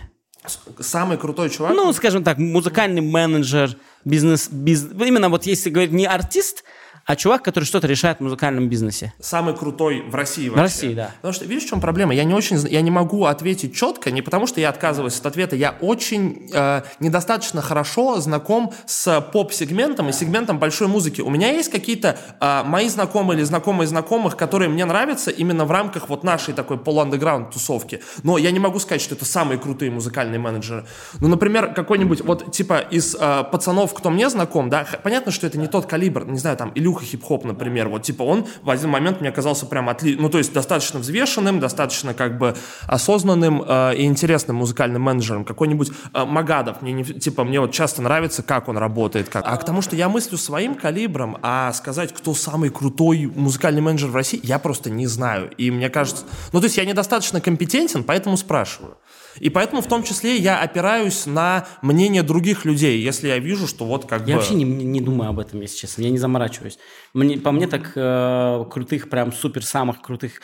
Самый крутой чувак... Ну, скажем так, музыкальный менеджер, бизнес, биз- именно вот если говорить не артист, а чувак, который что-то решает в музыкальном бизнесе. Самый крутой в России вообще. России, да. Потому что, видишь, в чем проблема? Я не очень, я не могу ответить четко, не потому что я отказываюсь от ответа, я очень э, недостаточно хорошо знаком с поп-сегментом и сегментом большой музыки. У меня есть какие-то э, мои знакомые или знакомые знакомых, которые мне нравятся именно в рамках вот нашей такой полуандеграунд тусовки. Но я не могу сказать, что это самые крутые музыкальные менеджеры. Ну, например, какой-нибудь вот типа из э, пацанов, кто мне знаком, да, понятно, что это не тот калибр, не знаю, там Илюха хип-хоп, например, вот типа он в один момент мне казался прям отли... ну то есть достаточно взвешенным, достаточно как бы осознанным э, и интересным музыкальным менеджером. Какой-нибудь э, Магадов, мне не, типа мне вот часто нравится, как он работает, как. А к тому, что я мыслю своим калибром, а сказать, кто самый крутой музыкальный менеджер в России, я просто не знаю. И мне кажется, ну то есть я недостаточно компетентен, поэтому спрашиваю. И поэтому в том числе я опираюсь на мнение других людей, если я вижу, что вот как бы... Я вообще не, не думаю об этом, если честно. Я не заморачиваюсь. Мне, по мне так э, крутых, прям супер самых крутых,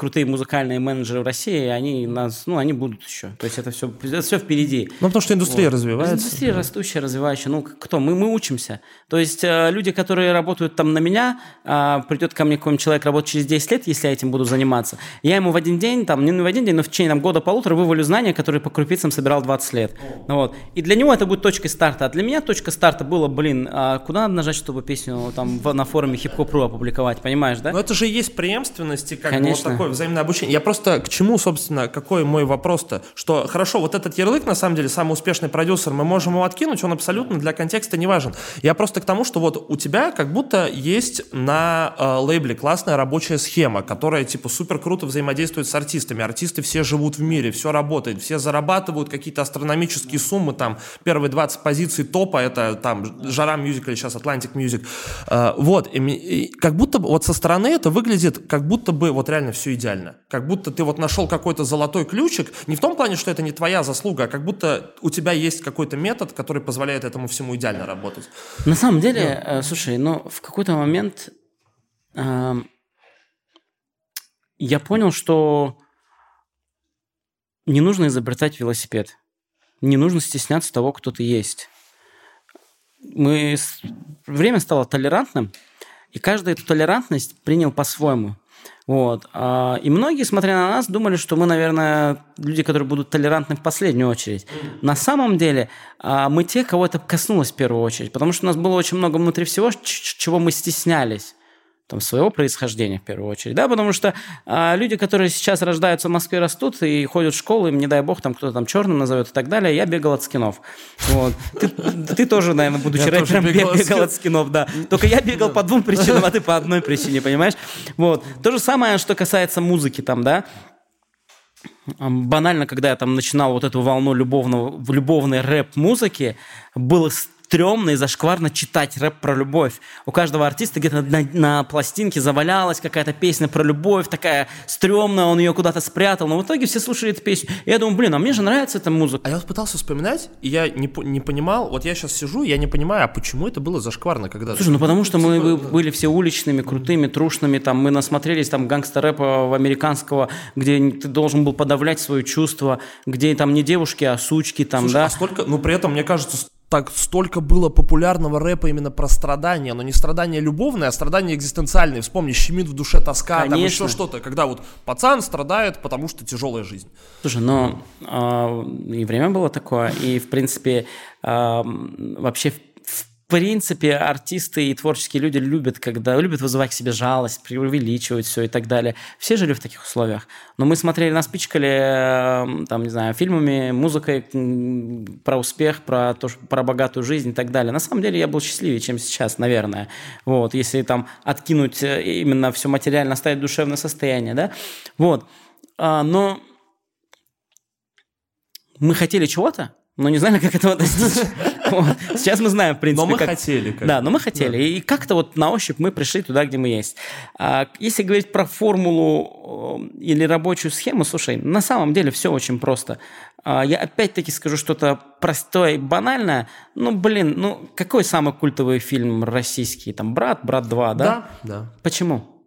крутые музыкальные менеджеры в России, они нас, ну, они будут еще. То есть это все, это все впереди. Ну, потому что индустрия Вот. развивается. Индустрия растущая, развивающая. Ну, кто? Мы, мы учимся. То есть э, люди, которые работают там на меня, э, придет ко мне какой-нибудь человек работать через 10 лет, если я этим буду заниматься, я ему в один день, там, не в один день, но в течение там, года-полутора вывалю знания, которые по крупицам собирал 20 лет. Ну, вот. И для него это будет точкой старта. А для меня точка старта была, блин, а куда надо нажать, чтобы песню там в- на форуме хип-хоп.ру опубликовать, понимаешь, да? Но это же и есть преемственность и как бы вот Конечно. Взаимное обучение. Я просто к чему, собственно, какой мой вопрос-то? Что хорошо, вот этот ярлык, на самом деле, самый успешный продюсер, мы можем его откинуть, он абсолютно для контекста не важен. Я просто к тому, что вот у тебя как будто есть на э, лейбле классная рабочая схема, которая типа супер круто взаимодействует с артистами. Артисты все живут в мире, все работает, все зарабатывают какие-то астрономические суммы, там первые 20 позиций топа, это там Жара Music или сейчас Atlantic Music. Э, вот, и, и как будто вот со стороны это выглядит, как будто бы вот реально все идеально. Как будто ты вот нашел какой-то золотой ключик, не в том плане, что это не твоя заслуга, а как будто у тебя есть какой-то метод, который позволяет этому всему идеально работать. На самом деле, э, слушай, ну в какой-то момент эм, я понял, что не нужно изобретать велосипед. Не нужно стесняться того, кто ты есть. Мы Время стало толерантным, и каждый эту толерантность принял по-своему. Вот. А, И многие, смотря на нас, думали, что мы, наверное, люди, которые будут толерантны в последнюю очередь. На самом деле а, мы те, кого это коснулось в первую очередь, потому что у нас было очень много внутри всего, чего мы стеснялись там, своего происхождения в первую очередь, да, потому что а, люди, которые сейчас рождаются в Москве, растут и ходят в школу, им, не дай бог, там кто-то там черным назовет и так далее, я бегал от скинов. Вот. Ты, ты тоже, наверное, будучи Я рэпером, бегал бегал, от скин- от скинов, да. Только я бегал по двум причинам, а ты по одной причине, понимаешь? Вот. То же самое, что касается музыки там, да. Банально, когда я там начинал вот эту волну любовного, любовной рэп-музыки, было стрёмно и зашкварно читать рэп про любовь. У каждого артиста где-то на, на пластинке завалялась какая-то песня про любовь, такая стрёмная, он ее куда-то спрятал, но в итоге все слушали эту песню. И я думаю, блин, а мне же нравится эта музыка. А я вот пытался вспоминать, и я не, не понимал, вот я сейчас сижу, я не понимаю, а почему это было зашкварно когда-то? Слушай, ну потому что мы бы- были все уличными, крутыми, трушными, там мы насмотрелись там гангстер-рэпа американского, где ты должен был подавлять свои чувства, где там не девушки, а сучки там, Слушай, да. а столько, ну при этом, мне кажется, так столько было популярного рэпа именно про страдания, но не страдания любовные, а страдания экзистенциальные. Вспомни, щемит в душе тоска, там Конечно. еще что-то, когда вот пацан страдает, потому что тяжелая жизнь. Слушай, но а, и время было такое, и, в принципе, м, вообще, в принципе, артисты и творческие люди любят, когда любят вызывать к себе жалость, преувеличивать все и так далее. Все жили в таких условиях. Но мы смотрели, нас пичкали, э, там, не знаю, фильмами, музыкой про успех, про, то, про богатую жизнь и так далее. На самом деле я был счастливее, чем сейчас, наверное. Вот, если там откинуть э, именно все материально, оставить душевное состояние, да. Вот. А, но мы хотели чего-то, но не знали, как этого достичь. (laughs) Сейчас мы знаем, в принципе, Но мы как- хотели. как Да, но мы хотели. И как-то вот на ощупь мы пришли туда, где мы есть. А если говорить про формулу э, или рабочую схему, слушай, на самом деле все очень просто. А я опять-таки скажу что-то простое и банальное. Ну, блин, ну какой самый культовый фильм российский? Там «Брат», «Брат 2», да? Да, да. Почему?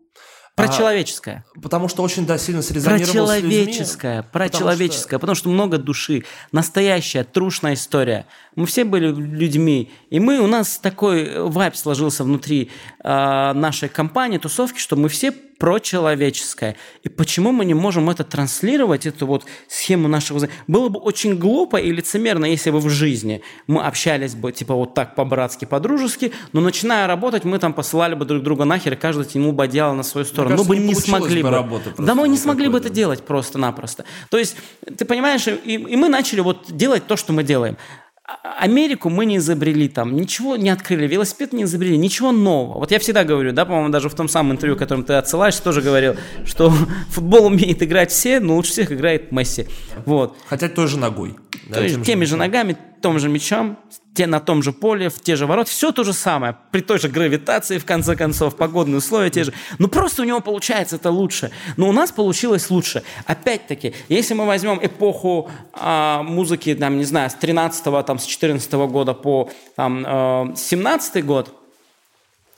Про А, человеческое. Потому что очень, да, сильно Про срезонировал с людьми. человеческое, про Потому человеческое, потому что много души, настоящая, трушная история. Мы все были людьми, и мы, у нас такой вайб сложился внутри э, нашей компании, тусовки, что мы все про человеческое. И почему мы не можем это транслировать, эту вот схему нашего... Было бы очень глупо и лицемерно, если бы в жизни мы общались бы, типа, вот так по-братски, по-дружески, но начиная работать, мы там посылали бы друг друга нахер, и каждый тянул бы одеяло на свою сторону. кажется, мы бы не смогли бы просто да, мы не смогли бы это делать просто-напросто. То есть, ты понимаешь, и, и мы начали вот делать то, что мы делаем. А- Америку мы не изобрели там, ничего не открыли, велосипед не изобрели, ничего нового. Вот я всегда говорю, да, по-моему, даже в том самом интервью, которым ты отсылаешь, тоже говорил, что (laughs) футбол умеет играть все, но лучше всех играет Месси. Вот. Хотя той же ногой. да, То есть тем теми же ногами, том же мячом, те на том же поле, в те же ворот, все то же самое, при той же гравитации, в конце концов, погодные условия те же. Ну, просто у него получается это лучше. Но у нас получилось лучше. Опять-таки, если мы возьмем эпоху а, музыки, там, не знаю, с 13 там, с 14 года по там, э, 17 год,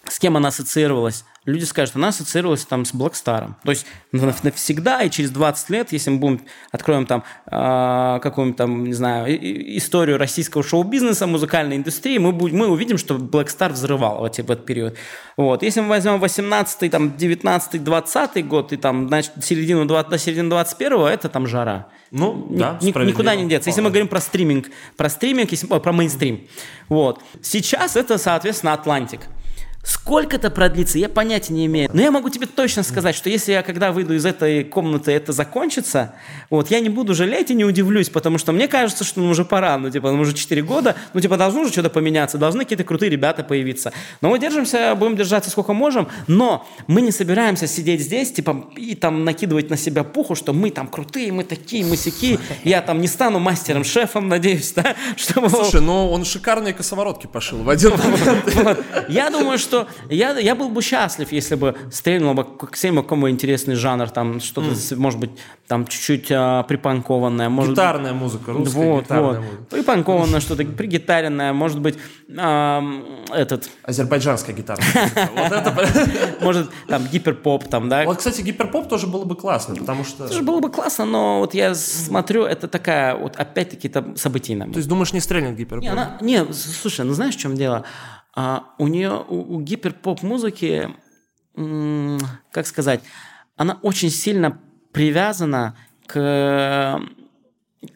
с кем она ассоциировалась? Люди скажут, она ассоциировалась там с Блэкстаром. То есть нав- навсегда и через 20 лет, если мы будем, откроем там э, какую-нибудь там, не знаю, историю российского шоу-бизнеса, музыкальной индустрии, мы, будем, мы увидим, что Блэкстар взрывал вот, в этот период. Вот. Если мы возьмем 18 там, 19 20 год и там, значит, середину, 20 до середины 21 это там жара. Ну, Ни- да, ни- никуда не деться. Если мы говорим про стриминг, про стриминг, если, ой, про мейнстрим. Вот. Сейчас это, соответственно, Атлантик. Сколько это продлится, я понятия не имею. Но я могу тебе точно сказать, что если я, когда выйду из этой комнаты, это закончится, вот, я не буду жалеть и не удивлюсь, потому что мне кажется, что ну, уже пора, ну, типа, ну, уже 4 года, ну, типа, должно уже что-то поменяться, должны какие-то крутые ребята появиться. Но мы держимся, будем держаться сколько можем, но мы не собираемся сидеть здесь, типа, и там накидывать на себя пуху, что мы там крутые, мы такие, мы сяки, (laughs) я там не стану мастером-шефом, надеюсь, да, (laughs) чтобы... Слушай, ну он шикарные косоворотки пошил в один (laughs) момент. Я думаю, что я, я был бы счастлив, если бы стрельнул бы как стрельнул какой интересный жанр, там что-то, с- может быть, там чуть-чуть а, припанкованное, может быть, Гитарная музыка, русская вот, гитарная вот. музыка. Припанкованное что-то, пригитаренное, может быть, ам, этот, Азербайджанская (laughs) это... (laughs) может, там, гиперпоп, там, да. Вот, кстати, гиперпоп тоже было бы классно, потому что... Это же было бы классно, но вот я смотрю, это такая, вот опять-таки, это событийная То есть думаешь, не стрельнет гиперпоп? Не, слушай, ну знаешь, в чем дело? А, у нее, у, у гиперпоп-музыки, как сказать, она очень сильно привязана к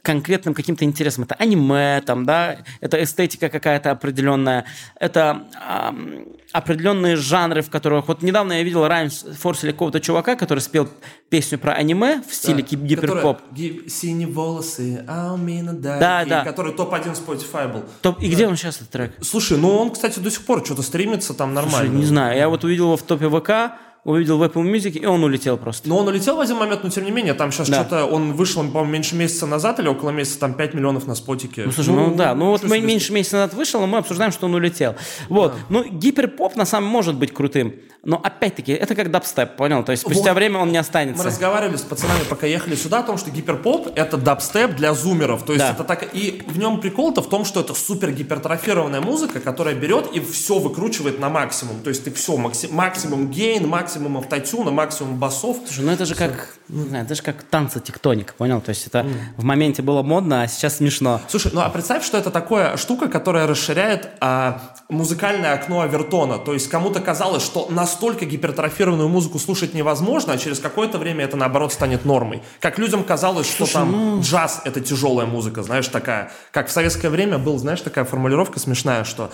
конкретным каким-то интересам. Это аниме, там, да, это эстетика какая-то определенная, это ам, определенные жанры, в которых... Вот недавно я видел райм форсили какого-то чувака, который спел песню про аниме в стиле гип- гиперпоп. Синие волосы, а у меня Да, да. Который топ-1 Spotify был. Топ- И где он сейчас, этот трек? Слушай, ну он, кстати, до сих пор что-то стримится там Слушай, нормально. не знаю, я вот увидел его в топе ВК, увидел в Apple Music, и он улетел просто. Но он улетел в один момент, но тем не менее, там сейчас Да. что-то, он вышел, по-моему, меньше месяца назад или около месяца, там 5 миллионов на спотике. Ну, слушай, ну, да, ну вот мы меньше месяца назад вышел, и мы обсуждаем, что он улетел. Вот, ну гиперпоп на самом может быть крутым, но опять-таки это как дабстеп, понял? То есть спустя Вот. время он не Мы останется. разговаривали с пацанами, пока ехали сюда, о том, что гиперпоп — это дабстеп для зумеров. То есть Да. это так... И в нем прикол-то в том, что это супер гипертрофированная музыка, которая берет и все выкручивает на максимум. То есть ты все, максимум гейн, максимум автотюна, максимум басов. Слушай, ну это же как, не знаю, это же как танцы тектоник, понял? То есть это в моменте было модно, а сейчас смешно. Слушай, ну а представь, что это такая штука, которая расширяет а, музыкальное окно Авертона. То есть кому-то казалось, что настолько гипертрофированную музыку слушать невозможно, а через какое-то время это наоборот станет нормой. Как людям казалось, что там джаз это тяжелая музыка, знаешь, такая. Как в советское время был, знаешь, такая формулировка смешная, что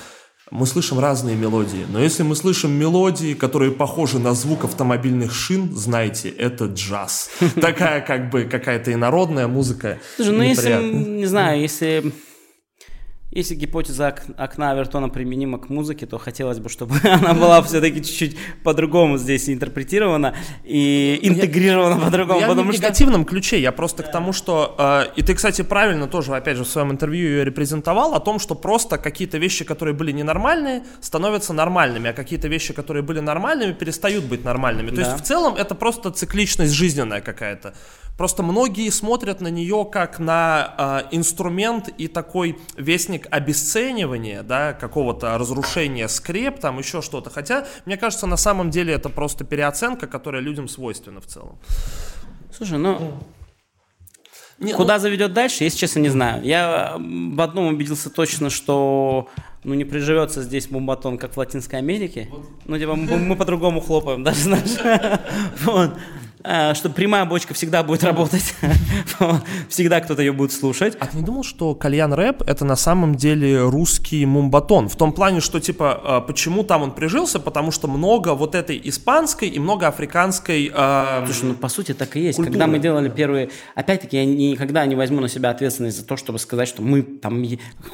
мы слышим разные мелодии, но если мы слышим мелодии, которые похожи на звук автомобильных шин, знайте, это джаз. (laughs) Такая как бы какая-то инородная музыка. Слушай, ну если, не знаю, если... Если гипотеза ок- окна Авертона применима к музыке, то хотелось бы, чтобы (laughs) она была все-таки чуть-чуть по-другому здесь интерпретирована и интегрирована по-другому, Я потому не в что... негативном ключе, я просто к тому, что... э, и ты, кстати, правильно тоже, опять же, в своем интервью ее репрезентовал, о том, что просто какие-то вещи, которые были ненормальные, становятся нормальными, а какие-то вещи, которые были нормальными, перестают быть нормальными. То Да. есть, в целом, это просто цикличность жизненная какая-то. Просто многие смотрят на нее как на э, инструмент и такой вестник обесценивания, да, какого-то разрушения скреп, там еще что-то. Хотя, мне кажется, на самом деле это просто переоценка, которая людям свойственна в целом. Слушай, ну, Не, ну, куда заведет дальше, если честно, не знаю. Я в одном убедился точно, что ну, не приживется здесь бомбатон, как в Латинской Америке. Ну, типа, мы, мы по-другому хлопаем, (laughs) даже, знаешь. Вот. А, Что прямая бочка всегда будет работать. (laughs) Всегда кто-то ее будет слушать. А ты не думал, что кальян рэп это на самом деле русский мумбатон? В том плане, что типа э, почему там он прижился? Потому что много вот этой испанской и много африканской. э, Слушай, ну по сути так и есть. Когда мы делали первые... Опять-таки, я никогда не возьму на себя ответственность за то, чтобы сказать, что мы там...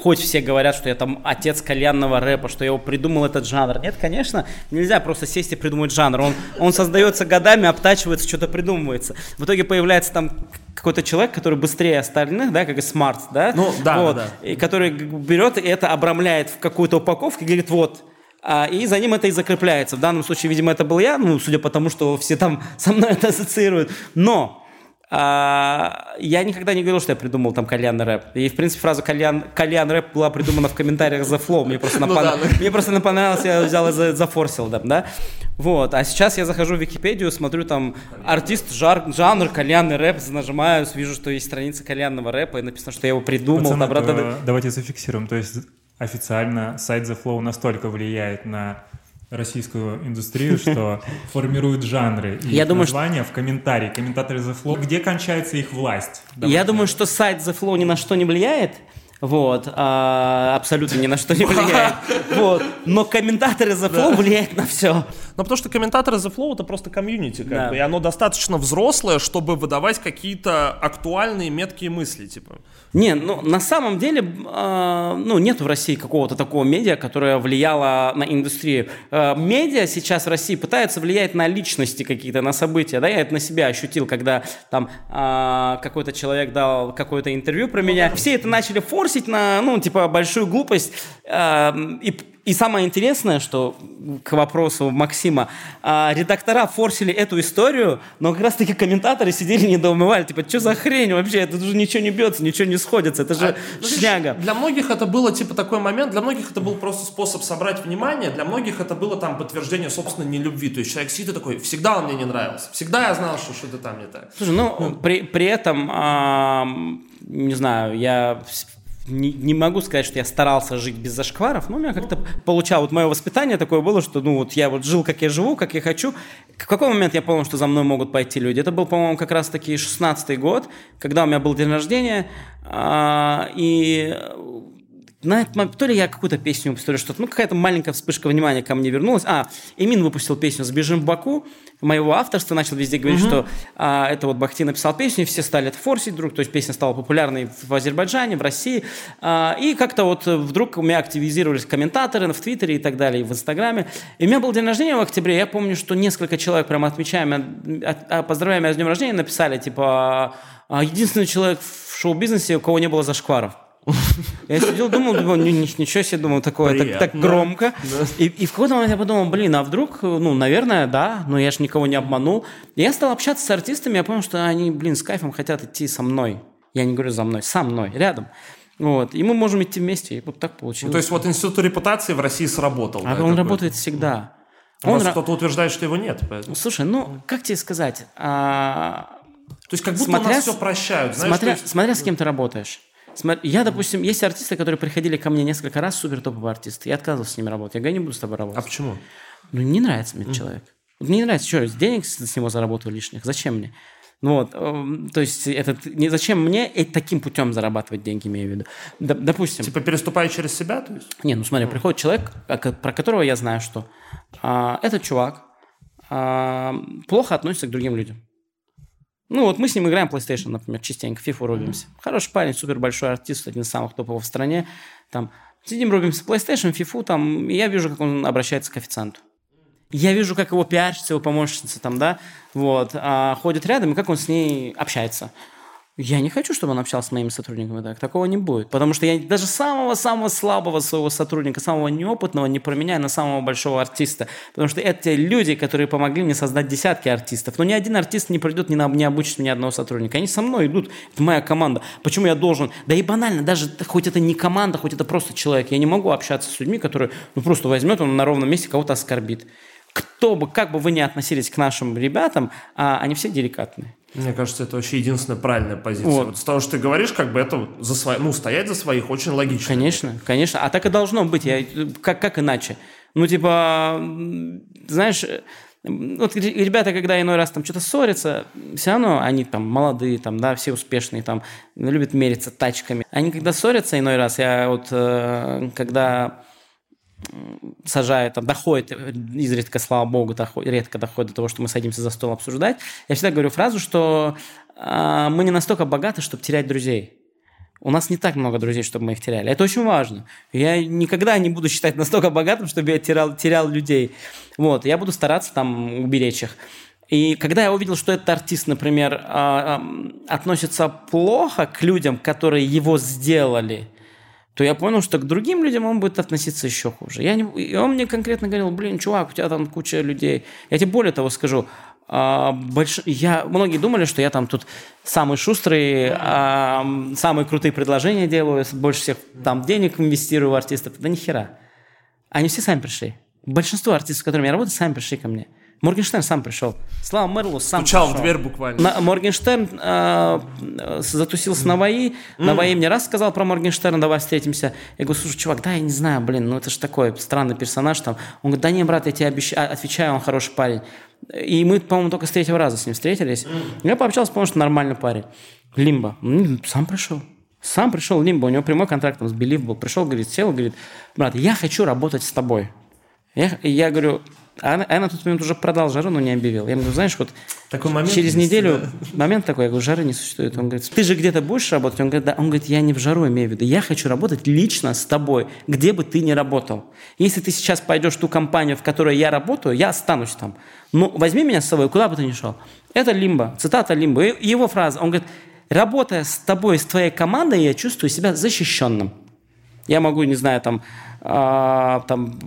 Хоть все говорят, что я там отец кальянного рэпа, что я его придумал этот жанр. Нет, конечно, нельзя просто сесть и придумать жанр. Он, он создается годами, обтачивается, что-то придумывается. В итоге появляется там какой-то человек, который быстрее остальных, да, как и Смарт, да? Ну, да, Вот. да, И который берет и это обрамляет в какую-то упаковку и говорит, вот, а, и за ним это и закрепляется. В данном случае, видимо, это был я, ну, судя по тому, что все там (laughs) со мной это ассоциируют. Но а, я никогда не говорил, что я придумал там кальянный рэп. И, в принципе, фраза кальян, кальян рэп была придумана в комментариях The Flow. Мне просто, (laughs) Ну напон- да, ну. Мне просто понравилось, я взял и за- зафорсил, да, да. Вот. А сейчас я захожу в Википедию, смотрю там артист, жар, жанр, кальянный рэп, нажимаю, вижу, что есть страница кальянного рэпа, и написано, что я его придумал. Пацаны, там, давайте зафиксируем. То есть официально сайт The Flow настолько влияет на российскую индустрию, что (laughs) формирует жанры и Я думаю, что- названия в комментарии. Комментаторы The Flow. Где кончается их власть? Я думаю, что сайт The Flow ни на что не влияет. Вот, а, абсолютно ни на что не (laughs) влияет. Вот. Но комментаторы The Flow влияют на все. Ну, потому что комментаторы The Flow это просто комьюнити, как Да. бы, и оно достаточно взрослое, чтобы выдавать какие-то актуальные меткие мысли, типа. Не, ну на самом деле, э, ну нет в России какого-то такого медиа, которое влияло на индустрию. Э, медиа сейчас в России пытаются влиять на личности какие-то, на события. Да, я это на себя ощутил, когда там э, какой-то человек дал какое-то интервью про меня. Все это начали форсить на, ну типа большую глупость. Э, и и самое интересное, что к вопросу Максима, а, редактора форсили эту историю, но как раз-таки комментаторы сидели и недоумевали, типа, что за хрень вообще, это же ничего не бьется, ничего не сходится, это же Ну, видишь, шняга. Для многих это было типа такой момент, для многих это был просто способ собрать внимание, для многих это было там подтверждение собственной нелюбви. То есть человек сидит такой, всегда он мне не нравился, всегда я знал, что что-то там не так. Слушай, ну, при, при этом, ам, не знаю, я не, не могу сказать, что я старался жить без зашкваров, но у меня как-то получалось, вот мое воспитание такое было, что, ну, вот я вот жил, как я живу, как я хочу. В какой момент я понял, что за мной могут пойти люди? Это был, по-моему, как раз-таки 16-й год, когда у меня был день рождения, а, и на этот момент, то ли я какую-то песню выпустил, что-то, ну, какая-то маленькая вспышка внимания ко мне вернулась. А, Эмин выпустил песню «Сбежим в Баку», моего авторства, начал везде говорить, угу. что а, это вот Бахти написал песню, и все стали это форсить вдруг, то есть песня стала популярной в Азербайджане, в России, а, и как-то вот вдруг у меня активизировались комментаторы в Твиттере и так далее, и в Инстаграме. И у меня был день рождения в октябре, я помню, что несколько человек прямо отмечая меня, а, поздравляя меня с днем рождения, написали, типа, «А, единственный человек в шоу-бизнесе, у кого не было зашкваров. Я сидел, думал, думал ничего себе, думал, такое так, так громко. Да. И, и в какой-то момент я подумал, блин, а вдруг, ну, наверное, да, но я же никого не обманул. И я стал общаться с артистами, я понял, что они, блин, с кайфом хотят идти со мной. Я не говорю за мной, со мной, рядом. Вот. И мы можем идти вместе, и вот так получилось. Ну, то есть вот институт репутации в России сработал. А да, он работает всегда. Он раз кто-то утверждает, что его нет. Поэтому. Слушай, ну, как тебе сказать? А... То есть как будто смотря, нас все прощают. Знаешь, смотря, есть... смотря с кем ты работаешь. Я, допустим, есть артисты, которые приходили ко мне несколько раз, супер топовые артисты. Я отказывался с ними работать. Я говорю, не буду с тобой работать. А почему? Ну, не нравится мне mm. человек. Мне не нравится, что, денег с него заработаю лишних. Зачем мне? Вот, эм, то есть этот, не зачем мне таким путем зарабатывать деньги, имею в виду. Допустим. Типа переступая через себя, то есть? Не, ну смотри, приходит человек, а, про которого я знаю, что а, этот чувак а, плохо относится к другим людям. Ну, вот мы с ним играем PlayStation, например, частенько, FIFA рубимся. Хороший парень, супер большой артист, один из самых топовых в стране. Там сидим, рубимся PlayStation, FIFA, там, и я вижу, как он обращается к официанту. Я вижу, как его пиарщица, его помощница там, да, вот, а, ходит рядом, и как он с ней общается. Я не хочу, чтобы он общался с моими сотрудниками так. Такого не будет. Потому что я даже самого-самого слабого своего сотрудника, самого неопытного не променяю на самого большого артиста. Потому что это те люди, которые помогли мне создать десятки артистов. Но ни один артист не придет, не, на, не обучит ни одного сотрудника. Они со мной идут. Это моя команда. Почему я должен? Да и банально, даже хоть это не команда, хоть это просто человек. Я не могу общаться с людьми, которые ну, просто возьмет, он на ровном месте кого-то оскорбит. Кто бы, как бы вы ни относились к нашим ребятам, а, они все деликатные. Мне кажется, это вообще единственная правильная позиция. Вот. вот с того, что ты говоришь, как бы это за свои, ну, стоять за своих очень логично. Конечно, конечно. А так и должно быть. Я, как, как иначе? Ну, типа, знаешь, вот ребята, когда иной раз там что-то ссорятся, все равно они там молодые, там, да, все успешные, там, любят мериться тачками. Они когда ссорятся иной раз, я вот, э, когда сажает, там, доходит, изредка, слава богу, доходит, редко доходит до того, что мы садимся за стол обсуждать, я всегда говорю фразу, что э, мы не настолько богаты, чтобы терять друзей. У нас не так много друзей, чтобы мы их теряли. Это очень важно. Я никогда не буду считать настолько богатым, чтобы я терял, терял людей. Вот, я буду стараться там уберечь их. И когда я увидел, что этот артист, например, э, относится плохо к людям, которые его сделали – то я понял, что к другим людям он будет относиться еще хуже. Я не, и он мне конкретно говорил, блин, чувак, у тебя там куча людей. Я тебе более того скажу, а, больш... я, многие думали, что я там тут самый шустрый, а, самые крутые предложения делаю, больше всех там денег инвестирую в артистов. Да ни хера. Они все сами пришли. Большинство артистов, с которыми я работаю, сами пришли ко мне. Моргенштерн сам пришел. Слава Мерлу сам Стучал пришел. в дверь буквально. На, Моргенштерн э, затусил с Наваи. Mm. Наваи мне раз сказал про Моргенштерна, давай встретимся. Я говорю, слушай, чувак, да, я не знаю, блин, ну это же такой странный персонаж там. Он говорит, да не, брат, я тебе обещаю, а, отвечаю, он хороший парень. И мы, по-моему, только с третьего раза с ним встретились. Mm. Я пообщался, понял, что нормальный парень. Лимба. Сам пришел. Сам пришел Лимба, у него прямой контракт там, с Белив был. Пришел, говорит, сел, говорит, брат, я хочу работать с тобой. Я, я говорю, а, а я на тот момент уже продал жару, но не объявил. Я говорю, знаешь, вот такой момент через есть, неделю, да. момент такой, я говорю, жары не существует. Он говорит, ты же где-то будешь работать? Он говорит, да. Он говорит, я не в жару имею в виду, я хочу работать лично с тобой, где бы ты ни работал. Если ты сейчас пойдешь в ту компанию, в которой я работаю, я останусь там. Ну, возьми меня с собой, куда бы ты ни шел. Это Лимба, цитата Лимба. Его фраза, он говорит, работая с тобой, с твоей командой, я чувствую себя защищенным. Я могу, не знаю, там, а, там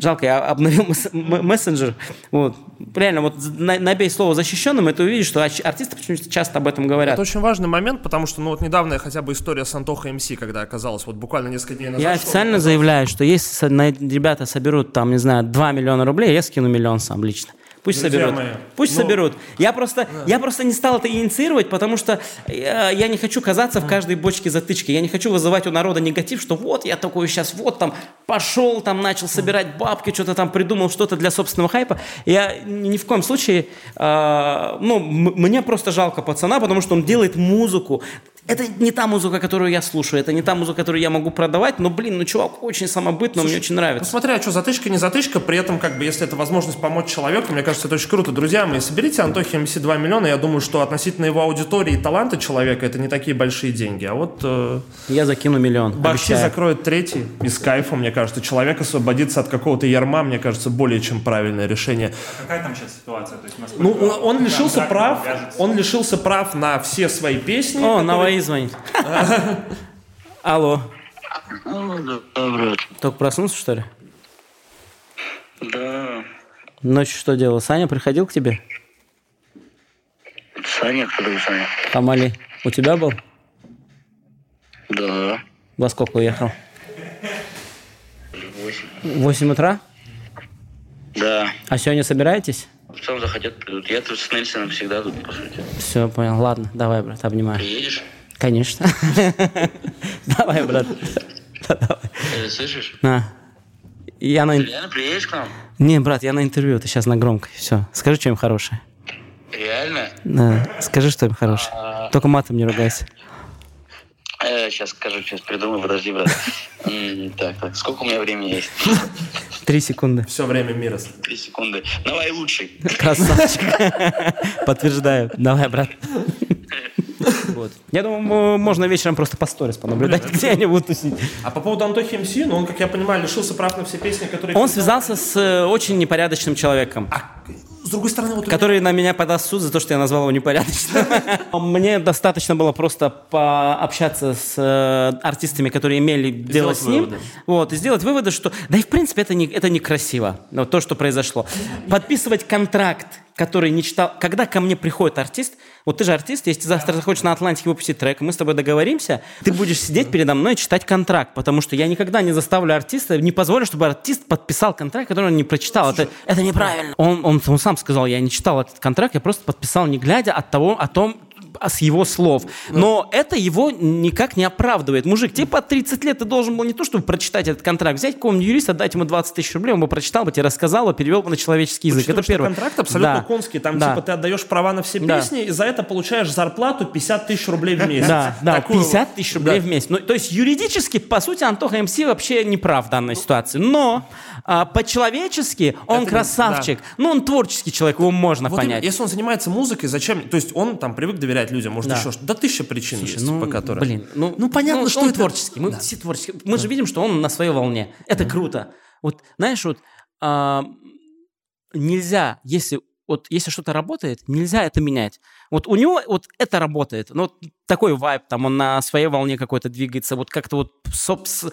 жалко, я обновил мессенджер. Вот. Реально, вот набей слово защищенным, и ты увидишь, что артисты почему-то часто об этом говорят. Это очень важный момент, потому что, ну вот недавно хотя бы история с Антоха МС, когда оказалось, вот буквально несколько дней назад. Я официально заявляю, что если ребята соберут там, не знаю, 2 миллиона рублей, я скину миллион сам лично. Пусть Друзья соберут. Мои. Пусть ну, соберут. Я просто, да. я просто не стал это инициировать, потому что я, я не хочу казаться в каждой бочке затычки. Я не хочу вызывать у народа негатив, что вот я такой сейчас, вот там пошел, там начал собирать бабки, что-то там придумал, что-то для собственного хайпа. Я ни в коем случае, э, ну, мне просто жалко пацана, потому что он делает музыку. Это не та музыка, которую я слушаю, это не та музыка, которую я могу продавать, но, блин, ну, чувак очень самобытный, мне очень Ну, нравится. смотря, что затычка, не затычка, при этом, как бы, если это возможность помочь человеку, мне кажется, это очень круто. Друзья мои, соберите Антохи МС 2 миллиона, я думаю, что относительно его аудитории и таланта человека это не такие большие деньги. А вот э, Я закину миллион, Бахти закроет третий и с кайфом, мне кажется. Человек освободится от какого-то ярма, мне кажется, более чем правильное решение. Какая там сейчас ситуация? То есть насколько Ну, он, он лишился прав, он лишился прав на все свои песни. О, которые- Наваи звонит. (laughs) Алло, Алло, брат. только проснулся, что ли? Да, Ночью что делал? Саня приходил к тебе? Саня, кто такой Саня? Хамали. У тебя был? Да, Во сколько уехал? восемь. В 8 утра? Да, А сегодня собираетесь? потом захотят придут. Я тут с Нельсоном всегда тут, по сути. Все, понял. Ладно, давай, брат, обнимаю. Приедешь? Конечно. (laughs) Давай, брат. Э, слышишь? На. Я на... Реально приедешь к нам? Не, брат, я на интервью, ты сейчас на громкой. Все, скажи что-нибудь хорошее. Реально? Да, скажи что-нибудь хорошее. Только матом не ругайся. Э, сейчас скажу, сейчас придумаю, подожди, брат. Так, так, сколько у меня времени есть? (laughs) Три секунды. Все время мира. Три секунды. Давай лучший. Красавчик. (laughs) Подтверждаю. Давай, брат. Вот. Я думаю, можно вечером просто по сторис понаблюдать, (laughs) где они будут тусить. А по поводу Антохи МС, ну он, как я понимаю, лишился прав на все песни, которые... Он связался с э, очень непорядочным человеком. А с другой стороны, вот... у меня- который на меня подаст суд за то, что я назвал его непорядочным. (laughs) Мне достаточно было просто пообщаться с э, артистами, которые имели дело с ним, вот, и сделать выводы, что, да и в принципе это, не, это некрасиво, вот то, что произошло. Подписывать контракт, который не читал, когда ко мне приходит артист, вот ты же артист, если ты завтра захочешь на Атлантике выпустить трек, мы с тобой договоримся, ты будешь сидеть передо мной и читать контракт, потому что я никогда не заставлю артиста, не позволю, чтобы артист подписал контракт, который он не прочитал. Это, это неправильно. Он, он, он сам сказал, я не читал этот контракт, я просто подписал, не глядя от того, о том, а с его слов. Но это его никак не оправдывает. Мужик, тебе по 30 лет ты должен был не то, чтобы прочитать этот контракт, взять какого-нибудь юриста, дать ему 20 тысяч рублей, он бы прочитал бы, тебе рассказал бы, перевел бы на человеческий язык. Учитывая, это первое. контракт абсолютно Да. конский. Там, Да. типа, ты отдаешь права на все Да. песни, и за это получаешь зарплату 50 тысяч рублей в месяц. Да, да, Такую- 50 тысяч рублей Да. в месяц. Ну, то есть юридически, по сути, Антоха МС вообще не прав в данной ситуации. Но а, по-человечески он Это красавчик. Ну, он творческий человек, его можно Вот понять. именно, если он занимается музыкой, зачем? То есть он там привык доверять людям, может Да. еще что Да тысяча причин есть, ну, по которым. Блин, ну, Ну, понятно, что он это- творческий. Мы все творческие. Мы же видим, что он на своей волне. Это круто. Вот, знаешь, вот а, нельзя, если вот если что-то работает, нельзя это менять. Вот у него вот это работает. Ну, вот такой вайб, там он на своей волне какой-то двигается, вот как-то вот собс-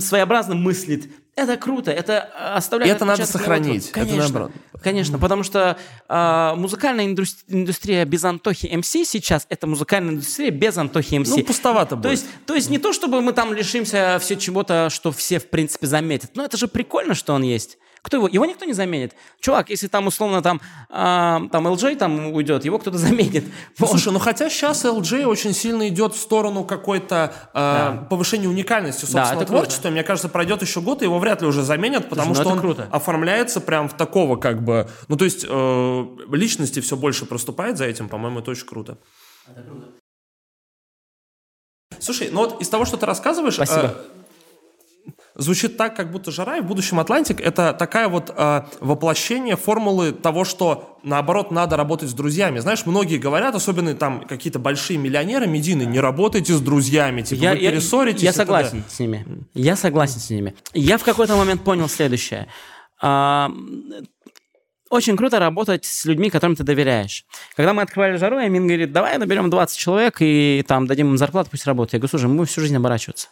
своеобразно мыслит. Это круто, это а, оставляет И это надо сохранить. творчестве. Это Конечно, наоборот. конечно, потому что а, музыкальная индус- индустрия без Антохи МС сейчас это музыкальная индустрия без Антохи МС. Ну, пустовато То будет. есть, то есть не то, чтобы мы там лишимся все чего-то, что все, в принципе, заметят. Но это же прикольно, что он есть. Кто его? Его никто не заменит. Чувак, если там условно там, а, там LJ там уйдет, его кто-то (laughs) заменит. Слушай, ну хотя сейчас LJ очень сильно идет в сторону какой-то э, повышения уникальности собственного это круто. творчества. Мне кажется, пройдет еще год, и его вряд ли уже заменят, потому ну что это он круто. оформляется прям в такого как бы... Ну, то есть э, личности все больше проступает за этим, по-моему, это очень круто. Слушай, ну вот из того, что ты рассказываешь... Спасибо. э, звучит так, как будто жара и в будущем Атлантик это такая вот э, воплощение формулы того, что наоборот надо работать с друзьями. Знаешь, многие говорят, особенно там какие-то большие миллионеры, медийные, не работайте с друзьями, типа Я, вы я- перессоритесь. я согласен с ними. Я согласен с ними. Я в какой-то момент понял следующее. А, очень круто работать с людьми, которым ты доверяешь. Когда мы открывали жару, Амин говорит, давай наберем 20 человек и там дадим им зарплату, пусть работают. Я говорю, слушай, мы всю жизнь оборачиваться.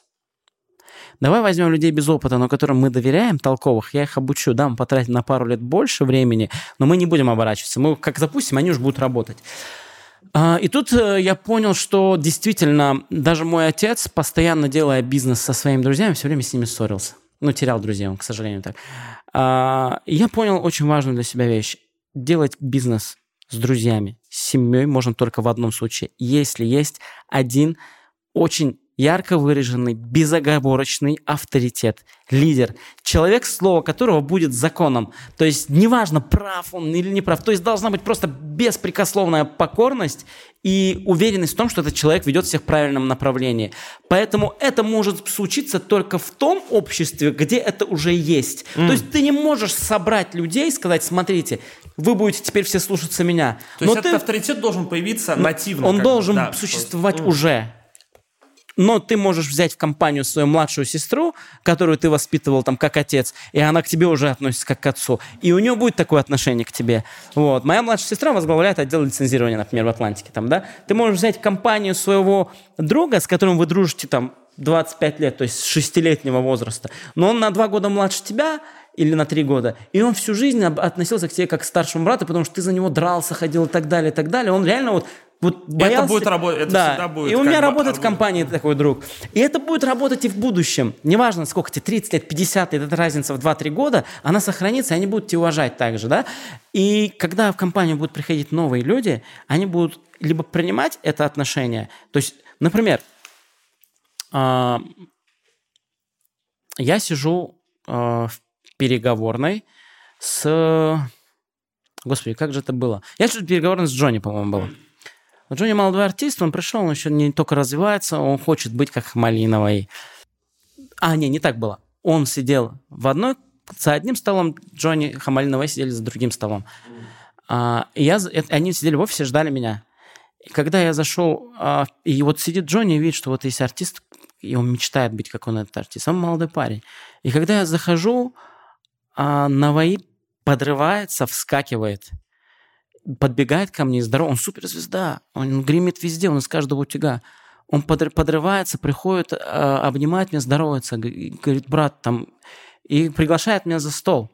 Давай возьмем людей без опыта, но которым мы доверяем, толковых, я их обучу, да, мы потратим на пару лет больше времени, но мы не будем оборачиваться. Мы как запустим, они уже будут работать. А, И тут э, я понял, что действительно даже мой отец, постоянно делая бизнес со своими друзьями, все время с ними ссорился. Ну, терял друзей, он, к сожалению, так. А, Я понял очень важную для себя вещь. Делать бизнес с друзьями, с семьей можно только в одном случае. Если есть один очень ярко выраженный, безоговорочный авторитет, лидер, человек, слово которого будет законом. То есть неважно, прав он или не прав. То есть должна быть просто беспрекословная покорность и уверенность в том, что этот человек ведет всех в правильном направлении. Поэтому это может случиться только в том обществе, где это уже есть. Mm. То есть ты не можешь собрать людей и сказать, смотрите, вы будете теперь все слушаться меня. То есть этот авторитет должен появиться нативно. Он должен да, существовать просто. уже но ты можешь взять в компанию свою младшую сестру, которую ты воспитывал там как отец, и она к тебе уже относится как к отцу, и у нее будет такое отношение к тебе. Вот. Моя младшая сестра возглавляет отдел лицензирования, например, в Атлантике. Там, да? Ты можешь взять компанию своего друга, с которым вы дружите там 25 лет, то есть с 6-летнего возраста, но он на 2 года младше тебя, или на три года. И он всю жизнь относился к тебе как к старшему брату, потому что ты за него дрался, ходил и так далее, и так далее. Он реально вот вот боялся... Это будет работать, это да. всегда будет. И у меня работает в компании такой друг. И это будет работать и в будущем. Неважно, сколько тебе, 30 лет, 50 лет, эта разница в 2-3 года, она сохранится, и они будут тебя уважать также, да. И когда в компанию будут приходить новые люди, они будут либо принимать это отношение, то есть, например, а, я сижу а, в переговорной с... Господи, как же это было? Я сижу в переговорной с Джонни, по-моему, было. Джонни молодой артист, он пришел, он еще не только развивается, он хочет быть как Малиновой. А, не, не так было. Он сидел в одной, за одним столом, Джонни Хамалиновой сидели за другим столом. А, и я, они сидели в офисе, ждали меня. И когда я зашел, а, и вот сидит Джонни и видит, что вот есть артист, и он мечтает быть, как он этот артист. Он молодой парень. И когда я захожу, а, Наваи подрывается, вскакивает – подбегает ко мне, здорово, он суперзвезда, он гремит везде, он из каждого утюга. Он подрывается, приходит, а, обнимает меня, здоровается, говорит, брат, там, и приглашает меня за стол.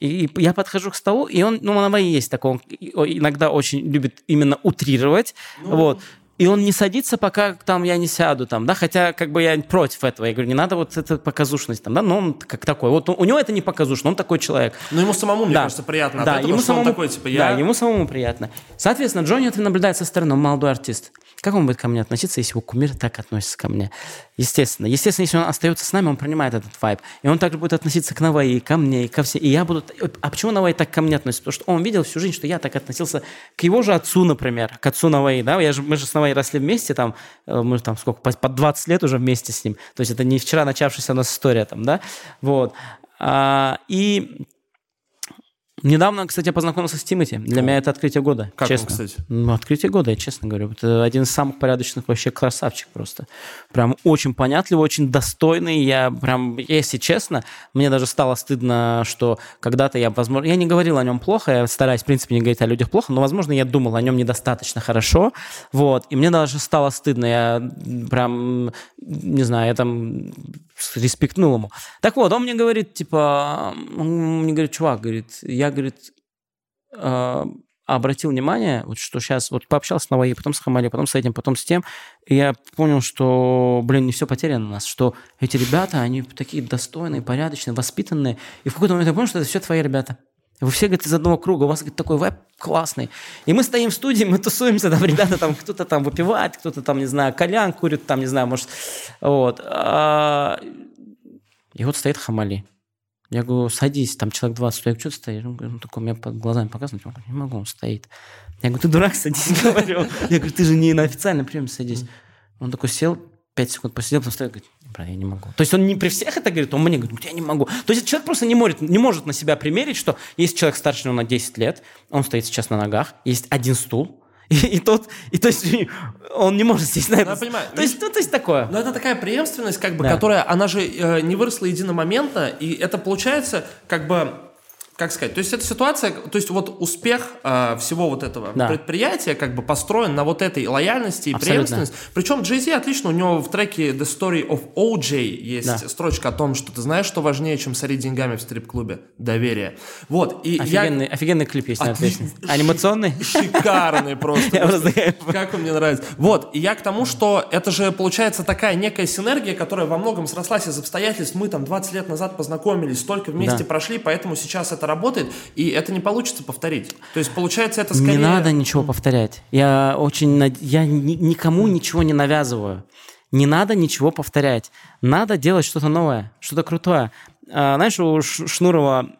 И я подхожу к столу, и он, ну, на есть такой, он иногда очень любит именно утрировать, ну, вот и он не садится, пока там я не сяду, там, да, хотя как бы я против этого, я говорю, не надо вот это показушность, там, да, но он как такой, вот у него это не показушно, он такой человек. Но ему самому, мне да. кажется, приятно да, этого, ему самому, такой, типа, я... Да, ему самому приятно. Соответственно, Джонни это наблюдает со стороны, он молодой артист. Как он будет ко мне относиться, если его кумир так относится ко мне? Естественно. Естественно, если он остается с нами, он принимает этот вайб. И он также будет относиться к Наваи, ко мне, и ко всем. И я буду... А почему Наваи так ко мне относится? Потому что он видел всю жизнь, что я так относился к его же отцу, например, к отцу Наваи. Да? Я же, мы же с Наваи росли вместе, там, э, мы там сколько, по 20 лет уже вместе с ним. То есть это не вчера начавшаяся у нас история там, да? Вот. А, и Недавно, кстати, я познакомился с Тимати. Для О. меня это открытие года. Как честно. он, кстати? Ну, открытие года, я честно говорю. Это один из самых порядочных вообще красавчик просто. Прям очень понятливый, очень достойный. Я прям, если честно, мне даже стало стыдно, что когда-то я, возможно, я не говорил о нем плохо, я стараюсь, в принципе, не говорить о людях плохо, но, возможно, я думал о нем недостаточно хорошо. Вот. И мне даже стало стыдно. Я прям, не знаю, я там респектнул ему. Так вот, он мне говорит, типа, он мне говорит, чувак, говорит, я, говорит, э, обратил внимание, вот что сейчас, вот пообщался с Наваей, потом с Хамали, потом с этим, потом с тем, и я понял, что, блин, не все потеряно у нас, что эти ребята, они такие достойные, порядочные, воспитанные, и в какой-то момент я понял, что это все твои ребята. Вы все, говорит, из одного круга, у вас, говорит, такой веб классный. И мы стоим в студии, мы тусуемся, там ребята там, кто-то там выпивает, кто-то там, не знаю, колян курит, там, не знаю, может, вот. А, и вот стоит Хамали. Я говорю, садись, там человек 20, я говорю, что стоишь? Он говорит, ну, такой, меня под глазами показывает, он говорит, не могу, он стоит. Я говорю, ты дурак, садись, (laughs) говорю. Я говорю, ты же не на официальном приеме садись. Он такой сел, 5 секунд посидел, потом стоит, говорит, брат, я не могу. То есть он не при всех это говорит, он мне говорит, я не могу. То есть человек просто не может, не может на себя примерить, что есть человек старше него на 10 лет, он стоит сейчас на ногах, есть один стул, и, (laughs) и тот, и то есть он не может сесть на это. Ну, я понимаю. То есть, ну, то есть такое. Но это такая преемственность, как бы, да. которая, она же э, не выросла единомоментно, и это получается, как бы, как сказать, то есть это ситуация, то есть вот успех э, всего вот этого да. предприятия как бы построен на вот этой лояльности и Абсолютно. преемственности. Причем Jay-Z отлично, у него в треке The Story of OJ есть да. строчка о том, что ты знаешь, что важнее, чем сорить деньгами в стрип-клубе? Доверие. Вот. И офигенный, я... офигенный клип есть на песне. Анимационный? Шикарный просто. Как он мне нравится. Вот. И я к тому, что это же получается такая некая синергия, которая во многом срослась из обстоятельств. Мы там 20 лет назад познакомились, столько вместе прошли, поэтому сейчас это работает, и это не получится повторить. То есть, получается, это скорее... Не надо ничего повторять. Я очень... Я никому ничего не навязываю. Не надо ничего повторять. Надо делать что-то новое, что-то крутое. А, знаешь, у Шнурова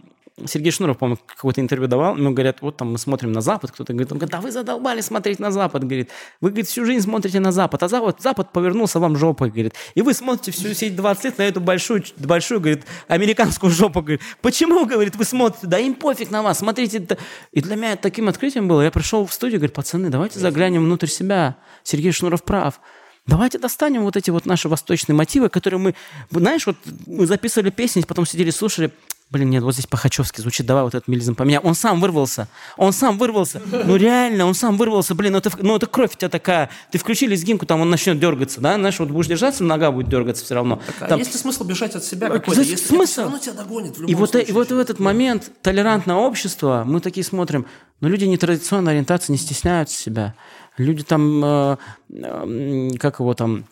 Сергей Шнуров, по-моему, какое-то интервью давал, ему говорят, вот там мы смотрим на Запад, кто-то говорит, он говорит, да вы задолбали смотреть на Запад, говорит, вы, говорит, всю жизнь смотрите на Запад, а Запад, Запад повернулся вам жопой, говорит, и вы смотрите всю эти 20 лет на эту большую, большую, говорит, американскую жопу, говорит, почему, говорит, вы смотрите, да им пофиг на вас, смотрите, это». и для меня таким открытием было, я пришел в студию, говорит, пацаны, давайте заглянем внутрь себя, Сергей Шнуров прав, Давайте достанем вот эти вот наши восточные мотивы, которые мы, знаешь, вот мы записывали песни, потом сидели, слушали, блин, нет, вот здесь по-хачевски звучит, давай вот этот мелизм поменяем. Он сам вырвался, он сам вырвался. Ну реально, он сам вырвался, блин, ну это, ну это кровь у тебя такая. Ты включи лезгинку, там он начнет дергаться, да, знаешь, вот будешь держаться, нога будет дергаться все равно. А Там- есть ли смысл бежать от себя Ну, какой-то? Если смысл? равно тебя догонит в любом И вот, случае. и вот в этот момент толерантное общество, мы такие смотрим, но люди нетрадиционной ориентации не стесняются себя. Люди там, э, э, как его там,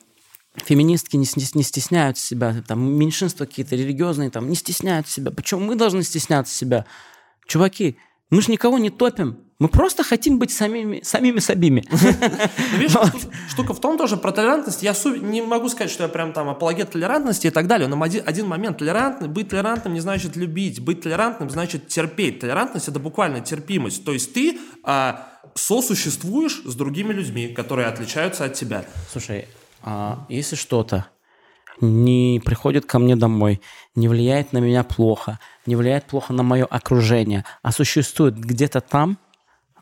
феминистки не, сни- не стесняются себя, там меньшинства какие-то религиозные там не стесняются себя. Почему мы должны стесняться себя? Чуваки, мы же никого не топим. Мы просто хотим быть самими, самими собими. Ну, видишь, штука, в том тоже про толерантность. Я не могу сказать, что я прям там апологет толерантности и так далее, но один, один момент. Толерантный, быть толерантным не значит любить. Быть толерантным значит терпеть. Толерантность – это буквально терпимость. То есть ты а, сосуществуешь с другими людьми, которые отличаются от тебя. Слушай, а если что-то не приходит ко мне домой, не влияет на меня плохо, не влияет плохо на мое окружение, а существует где-то там,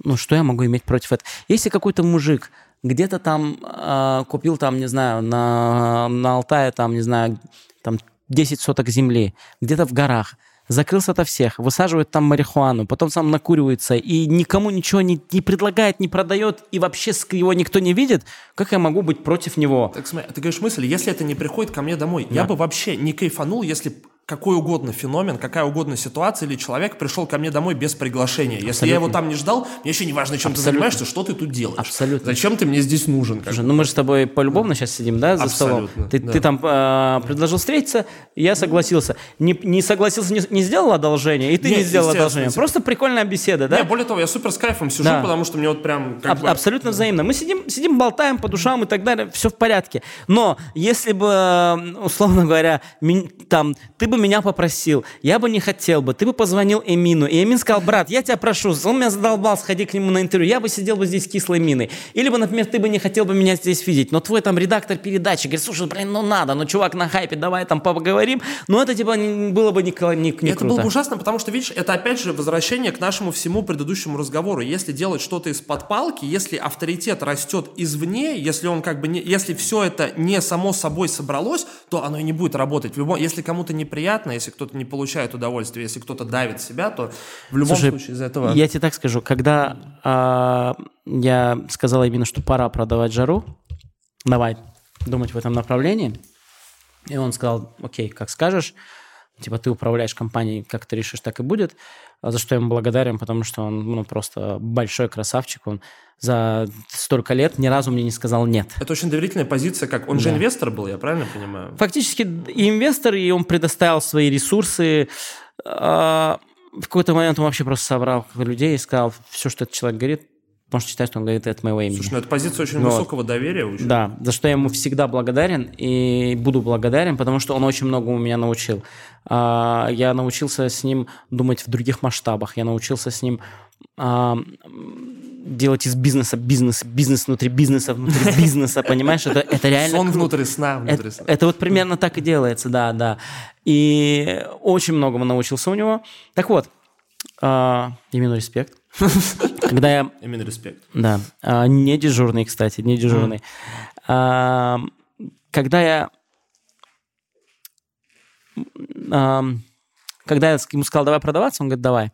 ну что я могу иметь против этого? Если какой-то мужик где-то там а, купил там, не знаю, на, на Алтае там, не знаю, там 10 соток земли, где-то в горах, закрылся ото всех, высаживает там марихуану, потом сам накуривается и никому ничего не, не предлагает, не продает, и вообще его никто не видит, как я могу быть против него? Так смотри, ты говоришь мысль, если это не приходит ко мне домой, я бы вообще не кайфанул, если какой угодно феномен, какая угодно ситуация или человек пришел ко мне домой без приглашения. Если я его Абсолютно. там не ждал, мне вообще не важно, чем ты Абсолютно. занимаешься, что ты тут делаешь. Абсолютно. Зачем ты мне здесь нужен? Слушай, ну мы же с тобой полюбовно сейчас сидим, да, за столом? Абсолютно, Ты, да. ты там э, предложил встретиться, я согласился. Не, не согласился, не, не сделал одолжение, и ты не, Не, сделал одолжение. Просто прикольная беседа, да? Не, более того, я супер с кайфом сижу, Да. потому что мне вот прям как Аб- бы... Абсолютно взаимно. Мы сидим, сидим, болтаем по душам и так далее, все в порядке. Но если бы, условно говоря, там, ты бы меня попросил, я бы не хотел бы, ты бы позвонил Эмину, и Эмин сказал, брат, я тебя прошу, он меня задолбал, сходи к нему на интервью, я бы сидел бы здесь с кислой миной. Или бы, например, ты бы не хотел бы меня здесь видеть, но твой там редактор передачи говорит, слушай, блин, ну надо, ну чувак на хайпе, давай там поговорим. Но это типа не- было бы не, не, не это круто. было бы ужасно, потому что, видишь, это опять же возвращение к нашему всему предыдущему разговору. Если делать что-то из-под палки, если авторитет растет извне, если он как бы не, если все это не само собой собралось, то оно и не будет работать. В любом, если кому-то неприятно, если кто-то не получает удовольствия, если кто-то давит себя, то в любом Слушай, случае из этого. Я тебе так скажу, когда а, я сказал именно, что пора продавать жару, давай думать в этом направлении, и он сказал, окей, как скажешь, типа ты управляешь компанией, как ты решишь, так и будет, за что я ему благодарен, потому что он ну, просто большой красавчик, он за столько лет ни разу мне не сказал нет. Это очень доверительная позиция, как он же Да. инвестор был, я правильно понимаю? Фактически и инвестор, и он предоставил свои ресурсы. А, В какой-то момент он вообще просто собрал людей и сказал, все, что этот человек говорит, можете считать, что он говорит от моего имени. Слушай, ну это позиция очень Вот. высокого доверия. очень. Да, за что я ему всегда благодарен и буду благодарен, потому что он очень много у меня научил. А, Я научился с ним думать в других масштабах, я научился с ним а, делать из бизнеса бизнес, бизнес внутри бизнеса, внутри (laughs) бизнеса, понимаешь? Это, это реально Сон круто. внутри сна, внутри Это, сна. это вот примерно так и делается, да, да. И очень многому научился у него. Так вот, а, именно респект. (laughs) Когда я Именно респект. да, а, не дежурный, кстати, не дежурный. А, Когда я... ам, Когда я ему сказал, давай продаваться, он говорит, давай.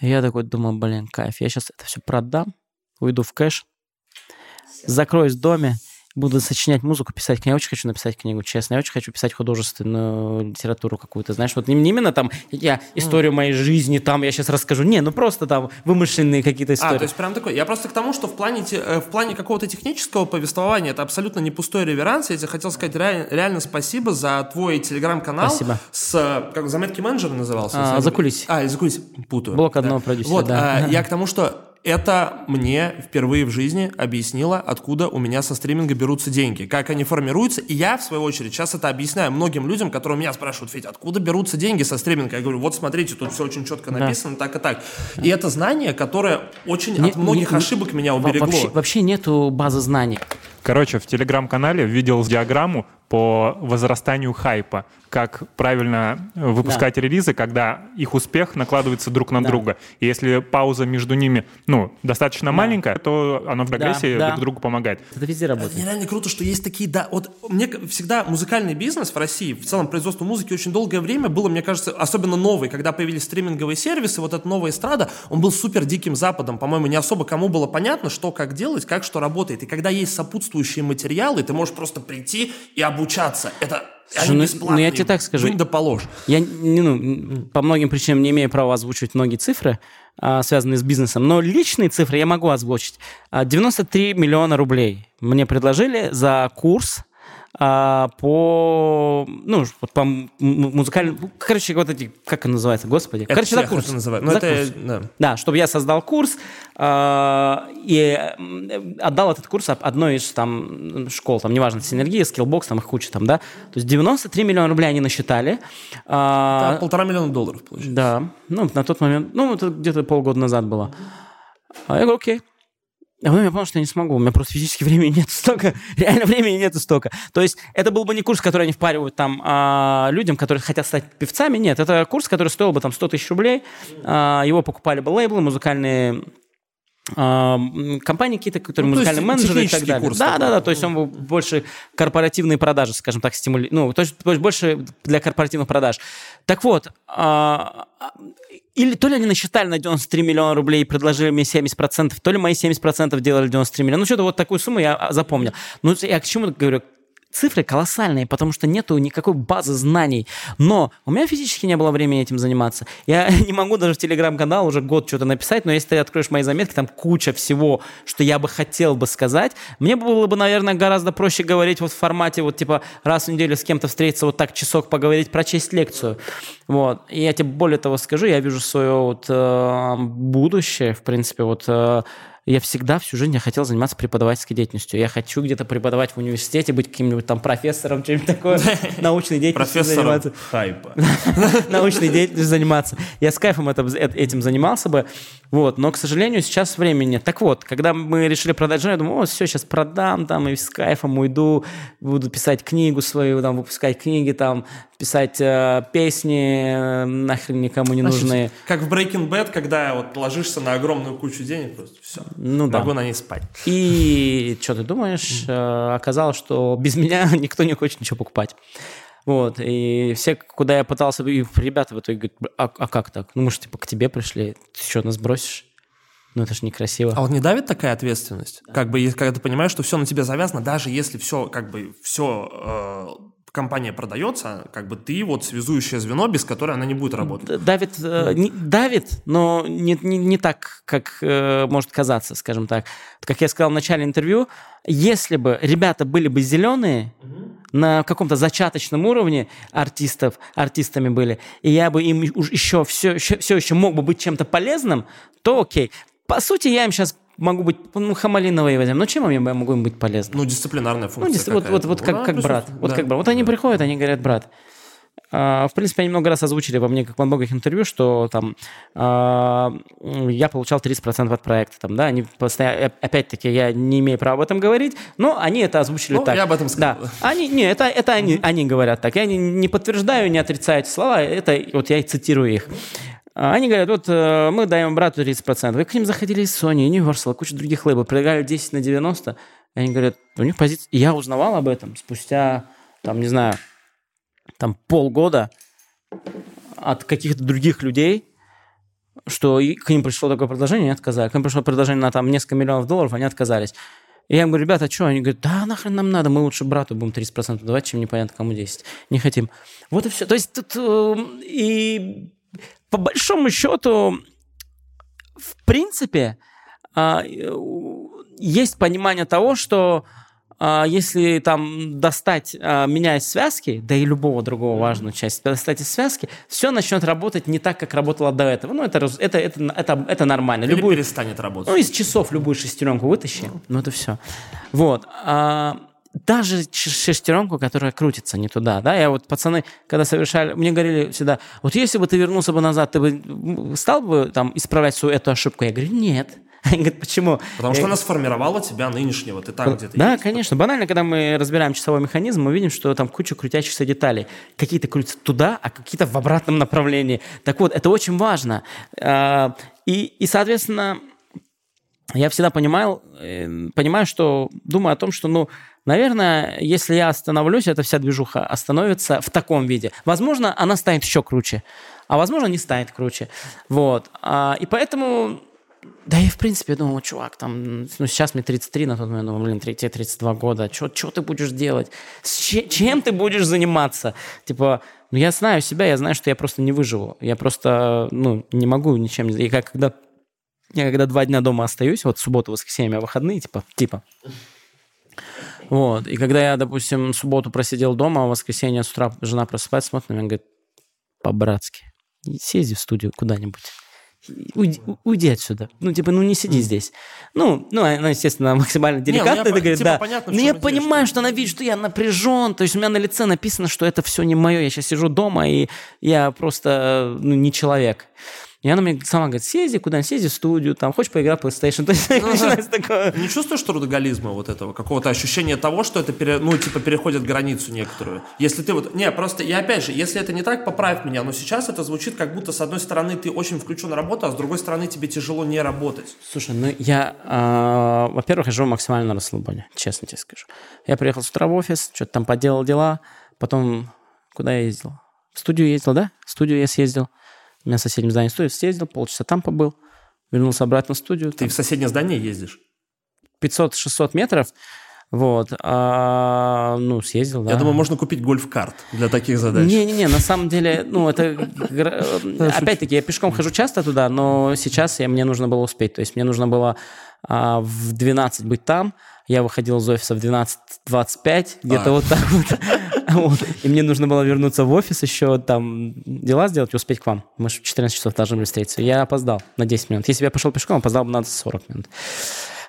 Я такой думал, блин, кайф, я сейчас это все продам, уйду в кэш, закроюсь в доме, буду сочинять музыку, писать книгу. Я очень хочу написать книгу, честно. Я очень хочу писать художественную литературу какую-то. Знаешь, вот не, не именно там я историю моей жизни, там я сейчас расскажу. Не, ну просто там вымышленные какие-то истории. А, то есть прям такой. Я просто к тому, что в плане, э, в плане какого-то технического повествования это абсолютно не пустой реверанс. Я тебе хотел сказать реаль- реально спасибо за твой телеграм-канал. Спасибо. С, как заметки менеджера назывался? А, не- «Закулисье». А, закулисье. Путаю. Блок одного продюсера, Вот, да. а, я (laughs) к тому, что это мне впервые в жизни объяснило, откуда у меня со стриминга берутся деньги, как они формируются. И я, в свою очередь, сейчас это объясняю многим людям, которые меня спрашивают, Федь, откуда берутся деньги со стриминга? Я говорю, вот смотрите, тут все очень четко написано, да. так и так. И это знание, которое очень не, от многих не, ошибок меня уберегло. Вообще, вообще нету базы знаний. Короче, в телеграм-канале видел диаграмму по возрастанию хайпа как правильно выпускать да. релизы, когда их успех накладывается друг на да. друга. И если пауза между ними, ну, достаточно да. маленькая, то оно в прогрессии да, да. друг другу помогает. Это везде работает. Это нереально круто, что есть такие, да, вот мне всегда музыкальный бизнес в России, в целом производство музыки очень долгое время было, мне кажется, особенно новый, когда появились стриминговые сервисы, вот эта новая эстрада, он был супер диким западом, по-моему, не особо кому было понятно, что как делать, как что работает. И когда есть сопутствующие материалы, ты можешь просто прийти и обучаться. Это Слушай, Они ну, ну я тебе так скажу. да положь. Я ну, по многим причинам не имею права озвучивать многие цифры, а, связанные с бизнесом, но личные цифры я могу озвучить. 93 а, миллиона рублей мне предложили за курс а, по, ну, вот по музыкальному, короче, вот эти, как это называется, господи. Это короче, за курс. Это называют. Ну, за это, курс. Да. да, чтобы я создал курс а, и отдал этот курс одной из там школ, там, неважно, Синергия, Skillbox, там их куча там, да. То есть 93 миллиона рублей они насчитали. А, да, полтора миллиона долларов, получается. Да, ну, на тот момент, ну, это где-то полгода назад было. А я говорю, окей, а потом я понял, что я не смогу. У меня просто физически (laughs) времени нет столько. Реально времени нет столько. То есть это был бы не курс, который они впаривают там а, людям, которые хотят стать певцами. Нет, это курс, который стоил бы там 100 тысяч рублей. А, его покупали бы лейблы, музыкальные компании какие-то, которые ну, музыкальные менеджеры и так далее. Курс да, такой. да, да, то есть он больше корпоративные продажи, скажем так, стимули, ну, то есть больше для корпоративных продаж. Так вот, а, или то ли они насчитали на 93 миллиона рублей и предложили мне 70%, то ли мои 70% делали 93 миллиона. Ну, что-то вот такую сумму я запомнил. Ну, я к чему говорю? Цифры колоссальные, потому что нету никакой базы знаний. Но у меня физически не было времени этим заниматься. Я (laughs) не могу даже в телеграм-канал уже год что-то написать, но если ты откроешь мои заметки, там куча всего, что я бы хотел бы сказать. Мне было бы, наверное, гораздо проще говорить вот в формате вот типа раз в неделю с кем-то встретиться, вот так часок поговорить, прочесть лекцию. Вот. И я тебе более того скажу, я вижу свое вот э, будущее, в принципе, вот э, я всегда всю жизнь я хотел заниматься преподавательской деятельностью. Я хочу где-то преподавать в университете, быть каким-нибудь там профессором, чем-нибудь такое, (laughs) научной деятельностью заниматься. хайпа. (laughs) Научной деятельностью заниматься. Я с кайфом этим занимался бы. Вот, но, к сожалению, сейчас времени нет. Так вот, когда мы решили продать жену, я думаю, о, все, сейчас продам, там, и с кайфом уйду, буду писать книгу свою, там, выпускать книги, там, писать э, песни, э, нахрен никому не Значит, нужные. Как в Breaking Bad, когда вот ложишься на огромную кучу денег, просто все, ну, могу да. на ней спать. И что ты думаешь? Э, оказалось, что без (laughs) меня никто не хочет ничего покупать. Вот, и все, куда я пытался, и ребята в итоге говорят, а, а как так? Ну, мы же, типа, к тебе пришли, ты что, нас бросишь? Ну, это же некрасиво. А вот не давит такая ответственность? Да. Как бы, когда ты понимаешь, что все на тебя завязано, даже если все, как бы, все э, компания продается, как бы ты вот связующее звено, без которой она не будет работать. Давит, э, не, давит но не, не, не так, как э, может казаться, скажем так. Как я сказал в начале интервью, если бы ребята были бы зеленые, угу. на каком-то зачаточном уровне артистов, артистами были, и я бы им еще все, еще, все еще мог бы быть чем-то полезным, то окей. По сути, я им сейчас могу быть, ну, Хамалиновой возьмем. Ну, чем я могу им быть полезным? Ну, дисциплинарная функция. Ну, дис... вот, вот, вот ну, как, как брат. Вот да. как брат. Вот они приходят, они говорят, брат, а, в принципе, они много раз озвучили во мне, как во многих интервью, что там а, я получал 30% от проекта. Там, да, они постоянно, опять-таки, я не имею права об этом говорить, но они это озвучили ну, так. я об этом сказал. Да. Они, не, это, это они, они говорят так. Я не, не подтверждаю, не отрицаю эти слова, это вот я и цитирую их. А, они говорят, вот э, мы даем брату 30%. Вы к ним заходили из Sony, Universal, куча других лейблов, предлагали 10 на 90. И они говорят, у них позиция... Я узнавал об этом спустя, там, не знаю, там полгода от каких-то других людей, что к ним пришло такое предложение, они отказались. К ним пришло предложение на там несколько миллионов долларов, они отказались. И я им говорю, ребята, а что? Они говорят, да нахрен нам надо, мы лучше брату будем 30% давать, чем непонятно кому 10. Не хотим. Вот и все. То есть тут э, и по большому счету, в принципе, а, есть понимание того, что а, если там достать, а, меня из связки, да и любого другого важную часть, достать из связки, все начнет работать не так, как работало до этого. Ну, это, это, это, это, это нормально. Или Любую, перестанет работать. ну, из часов любую шестеренку вытащи, ну, это все. Вот. А, даже шестеренку, которая крутится не туда, да, я вот, пацаны, когда совершали, мне говорили всегда, вот если бы ты вернулся бы назад, ты бы стал бы там исправлять свою эту ошибку? Я говорю, нет. (laughs) Они говорят, почему? Потому что она сформировала тебя нынешнего. Ты там где-то да, есть. конечно. Банально, когда мы разбираем часовой механизм, мы видим, что там куча крутящихся деталей. Какие-то крутятся туда, а какие-то в обратном направлении. Так вот, это очень важно. А, И, и соответственно, я всегда понимал, э, понимаю, что думаю о том, что, ну, наверное, если я остановлюсь, эта вся движуха остановится в таком виде. Возможно, она станет еще круче, а возможно, не станет круче. Вот. А, И поэтому да и в принципе, я думал, чувак, там, ну, сейчас мне 33, на тот момент, думал, блин, тебе 32 года, что ты будешь делать? С че- чем ты будешь заниматься? Типа, ну, я знаю себя, я знаю, что я просто не выживу. Я просто, ну, не могу ничем... И как, когда я когда два дня дома остаюсь, вот суббота, воскресенье, у меня выходные, типа, типа. Вот. И когда я, допустим, субботу просидел дома, а в воскресенье с утра жена просыпается, смотрит на меня и говорит, по-братски, съезди в студию куда-нибудь. Уйди, уйди отсюда. Ну, типа, ну не сиди здесь. Ну, ну, она, естественно, (laughs) максимально ну, деликатно это говорит, типа, да. понятно, Но чем я идея, понимаю, что- что она видит, что я напряжен. То есть у меня на лице написано, что это все не мое. Я сейчас сижу дома, и я просто ну, не человек. И она мне сама говорит, съезди куда-нибудь, съезди в студию, там, хочешь поиграть в PlayStation. (laughs) То есть начинается такое... Не чувствуешь трудоголизма вот этого, какого-то ощущения того, что это, пере- ну, типа, переходит границу некоторую? Если ты вот... Не, просто, я опять же, если это не так, поправь меня, но сейчас это звучит, как будто, с одной стороны, ты очень включен в работу, а с другой стороны, тебе тяжело не работать. Слушай, ну я, а, во-первых, я живу максимально на расслабоне, честно тебе скажу. Я приехал с утра в офис, что-то там поделал дела, потом куда я ездил? В студию ездил, да? В студию я съездил. У меня в соседнем здании студия, съездил, полчаса там побыл, вернулся обратно в студию. Ты в соседнее здание ездишь? 500-600 метров, вот, а, ну, съездил, да. Я думаю, можно купить гольф-карт для таких задач. Не-не-не, на самом деле, ну, это... (laughs) Опять-таки, я пешком хожу часто туда, но сейчас я, мне нужно было успеть. То есть мне нужно было а, в 12 быть там. Я выходил из офиса в 12.25, где-то А. вот так вот. (laughs) Вот. И мне нужно было вернуться в офис еще там дела сделать и успеть к вам. Мы же в 14 часов должны были встретиться. Я опоздал на 10 минут. Если бы я пошел пешком, опоздал бы на 40 минут.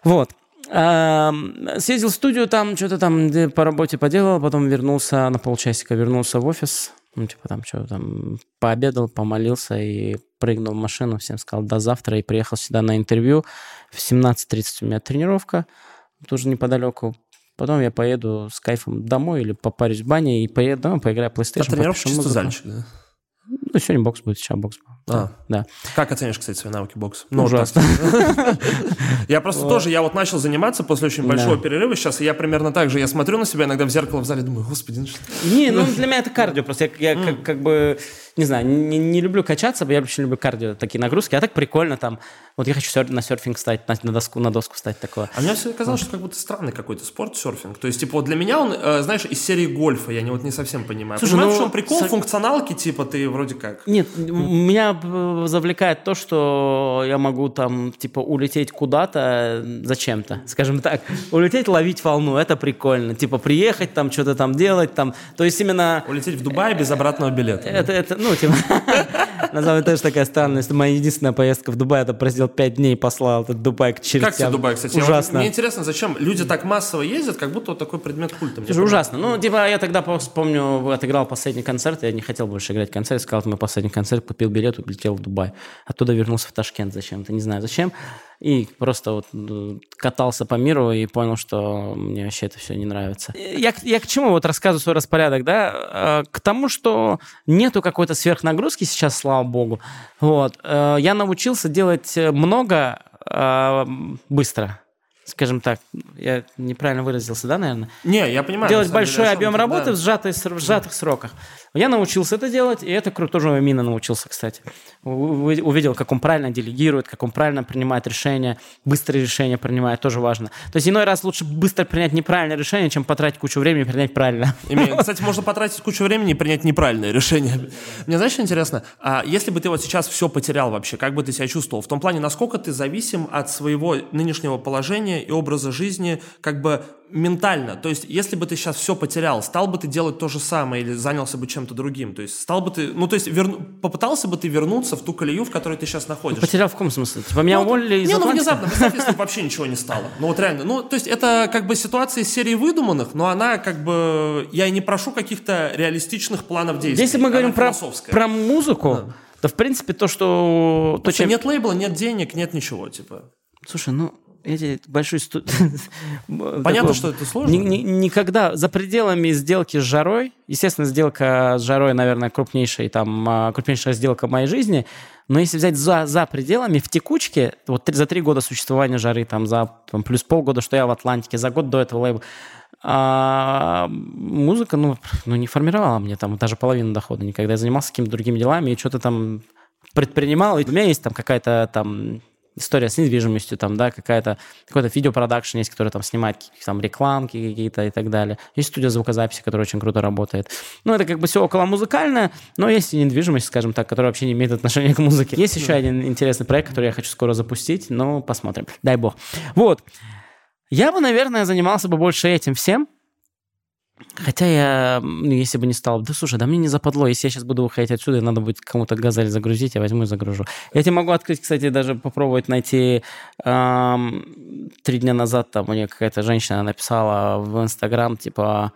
Вот. Съездил в студию, там что-то там по работе поделал, потом вернулся на полчасика, вернулся в офис, ну, типа там что там, пообедал, помолился и прыгнул в машину, всем сказал до завтра и приехал сюда на интервью. В 17.30 у меня тренировка, тоже неподалеку. Потом я поеду с кайфом домой или попарюсь в бане и поеду домой, поиграю в PlayStation. А тренировка чисто зальчик, да? Ну, сегодня бокс будет, сейчас бокс будет. А. Да. Как оценишь, кстати, свои навыки бокса? Ужасно. так. (laughs) Я просто тоже, я вот начал заниматься после очень большого перерыва сейчас, и я примерно так же, я смотрю на себя иногда в зеркало в зале, думаю, господи, ну что... Не, ну (laughs) для меня это кардио. Просто я, как, бы, не знаю, не, люблю качаться, я очень люблю кардио, такие нагрузки. А так прикольно там. Вот я хочу на серфинг встать, на, доску, на доску встать такое. А мне все казалось, что как будто странный какой-то спорт, серфинг. То есть, типа, вот для меня он, э, знаешь, из серии гольфа, я не, вот не совсем понимаю. Слушай, Понимаешь, ну, в чем прикол? Функционалки, типа, ты вроде как... Нет, м- меня завлекает то, что я могу там, типа, улететь куда-то э, зачем-то, скажем так. Улететь, ловить волну, это прикольно. Типа, приехать там, что-то там делать там. То есть именно... Улететь в Дубай без обратного билета. Это, это, ну, типа, (laughs) на самом деле тоже такая странность. Моя единственная поездка в Дубай, это просидел пять дней, послал этот Дубай к чертям. Как тебе Дубай, кстати? Ужасно. мне интересно, зачем люди так массово ездят, как будто вот такой предмет культа. Слушай, ужасно. Ну, типа, я тогда помню, отыграл последний концерт, я не хотел больше играть концерт, сказал, мой последний концерт, купил билет, улетел в Дубай. Оттуда вернулся в Ташкент зачем-то, не знаю зачем. И просто вот э, катался по миру и понял, что мне вообще это все не нравится. Я, я к чему вот рассказываю свой распорядок, да? Э, К тому, что нету какой-то сверхнагрузки сейчас, слава богу. Вот. Э, Я научился делать много быстро. Скажем так, я неправильно выразился, да, наверное? Не, я понимаю. делать деле, большой чем объем ты, работы да. в, сжатой, в сжатых сроках. Я научился это делать, и это круто. Тоже Мина научился, кстати. У- у- Увидел, как он правильно делегирует, как он правильно принимает решения, быстрые решения принимает, тоже важно. То есть иной раз лучше быстро принять неправильное решение, чем потратить кучу времени и принять правильно. Кстати, можно потратить кучу времени и принять неправильное решение. Мне знаешь, что интересно, а если бы ты вот сейчас все потерял вообще, как бы ты себя чувствовал? В том плане, насколько ты зависим от своего нынешнего положения мышления и образа жизни как бы ментально. То есть, если бы ты сейчас все потерял, стал бы ты делать то же самое или занялся бы чем-то другим? То есть, стал бы ты, ну, то есть, верну, попытался бы ты вернуться в ту колею, в которой ты сейчас находишься? Потерял в каком смысле? Типа меня Ну, уволили из Не, ну внезапно, представь, если бы вообще ничего не стало. Ну вот реально, ну то есть это как бы ситуация из серии выдуманных, но она как бы, я и не прошу каких-то реалистичных планов действий. Если мы говорим про, про музыку, то в принципе то, что... То, что чем... нет лейбла, нет денег, нет ничего, типа. Слушай, ну, эти большой... сту- (laughs) Понятно, такой- что это сложно. Ни- ни- никогда за пределами сделки с жарой, естественно, сделка с жарой, наверное, крупнейшая, там, а, крупнейшая сделка в моей жизни, но если взять за, за пределами, в текучке, вот за три года существования жары, там, за там, плюс полгода, что я в Атлантике, за год до этого лейбла, а, музыка, ну, ну, не формировала мне там даже половину дохода никогда. Я занимался какими-то другими делами и что-то там предпринимал. И у меня есть там какая-то там история с недвижимостью, там, да, какая-то, какой-то видеопродакшн есть, который там снимает там рекламки какие-то и так далее. Есть студия звукозаписи, которая очень круто работает. Ну, это как бы все около музыкальное, но есть и недвижимость, скажем так, которая вообще не имеет отношения к музыке. Есть еще один интересный проект, который я хочу скоро запустить, но посмотрим. Дай бог. Вот. Я бы, наверное, занимался бы больше этим всем, Хотя я, ну, если бы не стал, да слушай, да мне не западло, если я сейчас буду выходить отсюда, и надо будет кому-то газель загрузить, я возьму и загружу. Я тебе могу открыть, кстати, даже попробовать найти эм, три дня назад там мне какая-то женщина написала в Инстаграм, типа,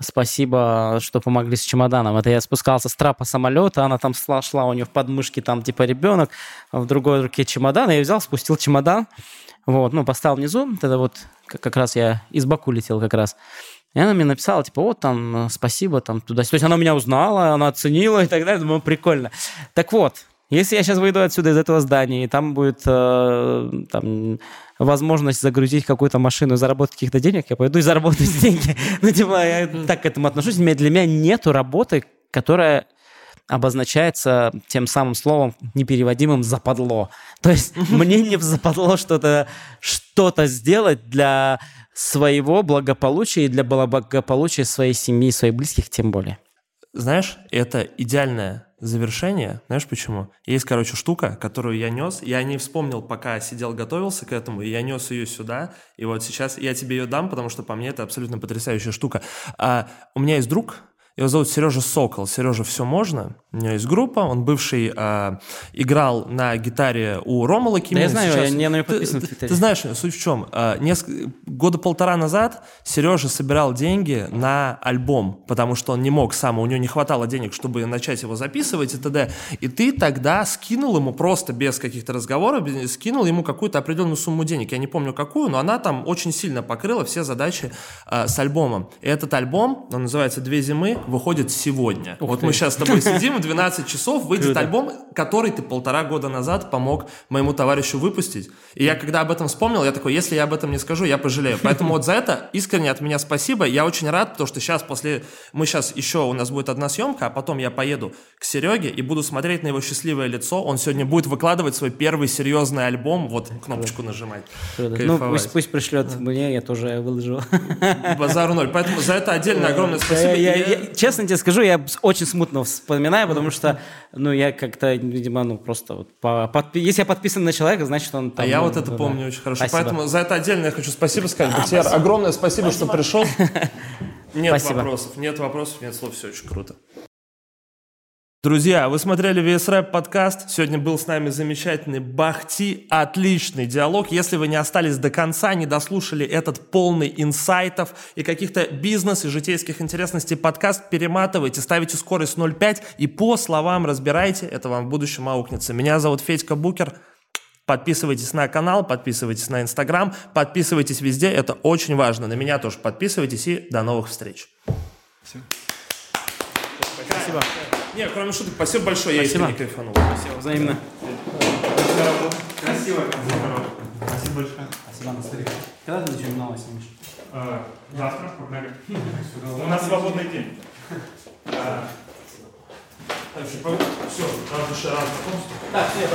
спасибо, что помогли с чемоданом. Это я спускался с трапа самолета, она там шла, шла у нее в подмышке, там типа ребенок, в другой руке чемодан, я взял, спустил чемодан, вот, ну, поставил внизу, тогда вот как раз я из Баку летел как раз. И она мне написала, типа, вот там, э, спасибо, там, туда То есть она меня узнала, она оценила и так далее. Думаю, прикольно. Так вот, если я сейчас выйду отсюда из этого здания, и там будет э, там, возможность загрузить какую-то машину и заработать каких-то денег, я пойду и заработаю (laughs) деньги. Ну, типа, я так к этому отношусь. Для меня- нету работы, которая обозначается тем самым словом непереводимым западло. То есть мне не западло что-то что сделать для своего благополучия и для благополучия своей семьи, своих близких тем более. Знаешь, это идеальное завершение. Знаешь почему? Есть, короче, штука, которую я нес. Я не вспомнил, пока сидел, готовился к этому, и я нес ее сюда. И вот сейчас я тебе ее дам, потому что по мне это абсолютно потрясающая штука. А, у меня есть друг, его зовут Сережа Сокол. Сережа «Все можно». У него есть группа. Он бывший а, играл на гитаре у Рома Лакимина. я знаю, Сейчас- я- я на него Ты- подписан в ты- Твиттере. Ты знаешь, суть в чем? А, неск- Года полтора назад Сережа собирал деньги на альбом, потому что он не мог сам, у него не хватало денег, чтобы начать его записывать и т.д. И ты тогда скинул ему просто без каких-то разговоров, скинул ему какую-то определенную сумму денег. Я не помню какую, но она там очень сильно покрыла все задачи а, с альбомом. И этот альбом, он называется «Две зимы», выходит сегодня. вот ты. мы сейчас с тобой (laughs) сидим, в 12 часов выйдет Круто. альбом, который ты полтора года назад помог моему товарищу выпустить. И я когда об этом вспомнил, я такой, если я об этом не скажу, я пожалею. Поэтому вот за это искренне от меня спасибо. Я очень рад, потому что сейчас после... Мы сейчас еще, у нас будет одна съемка, а потом я поеду к Сереге и буду смотреть на его счастливое лицо. Он сегодня будет выкладывать свой первый серьезный альбом. Вот кнопочку нажимать. Ну, пусть, пусть пришлет мне, я тоже выложу. Базару ноль. Поэтому за это отдельно огромное спасибо. Я- я- я- честно тебе скажу, я очень смутно вспоминаю, потому что, ну, я как-то, видимо, ну, просто вот по- подпи- если я подписан на человека, значит, он там... А я ну, вот это да. помню очень хорошо. Спасибо. Поэтому за это отдельно я хочу спасибо (laughs) сказать. Бахтияр, огромное спасибо, что пришел. (laughs) Нет Спасибо. вопросов, нет вопросов, нет слов, все очень круто. Друзья, вы смотрели VS Rap подкаст. Сегодня был с нами замечательный Бахти. Отличный диалог. Если вы не остались до конца, не дослушали этот полный инсайтов и каких-то бизнес и житейских интересностей подкаст, перематывайте, ставите скорость 0.5 и по словам разбирайте. Это вам в будущем аукнется. Меня зовут Федька Букер. Подписывайтесь на канал, подписывайтесь на Инстаграм, подписывайтесь везде, это очень важно. На меня тоже подписывайтесь и до новых встреч. Спасибо. Не, кроме шуток, спасибо большое, я Спасибо. искренне кайфанул. Взаимно. Красиво. Спасибо большое. Спасибо, Анастасия. Когда ты начнешь новое снимешь? Завтра погнали. У нас свободный день. Все, рад знакомству. Так, все,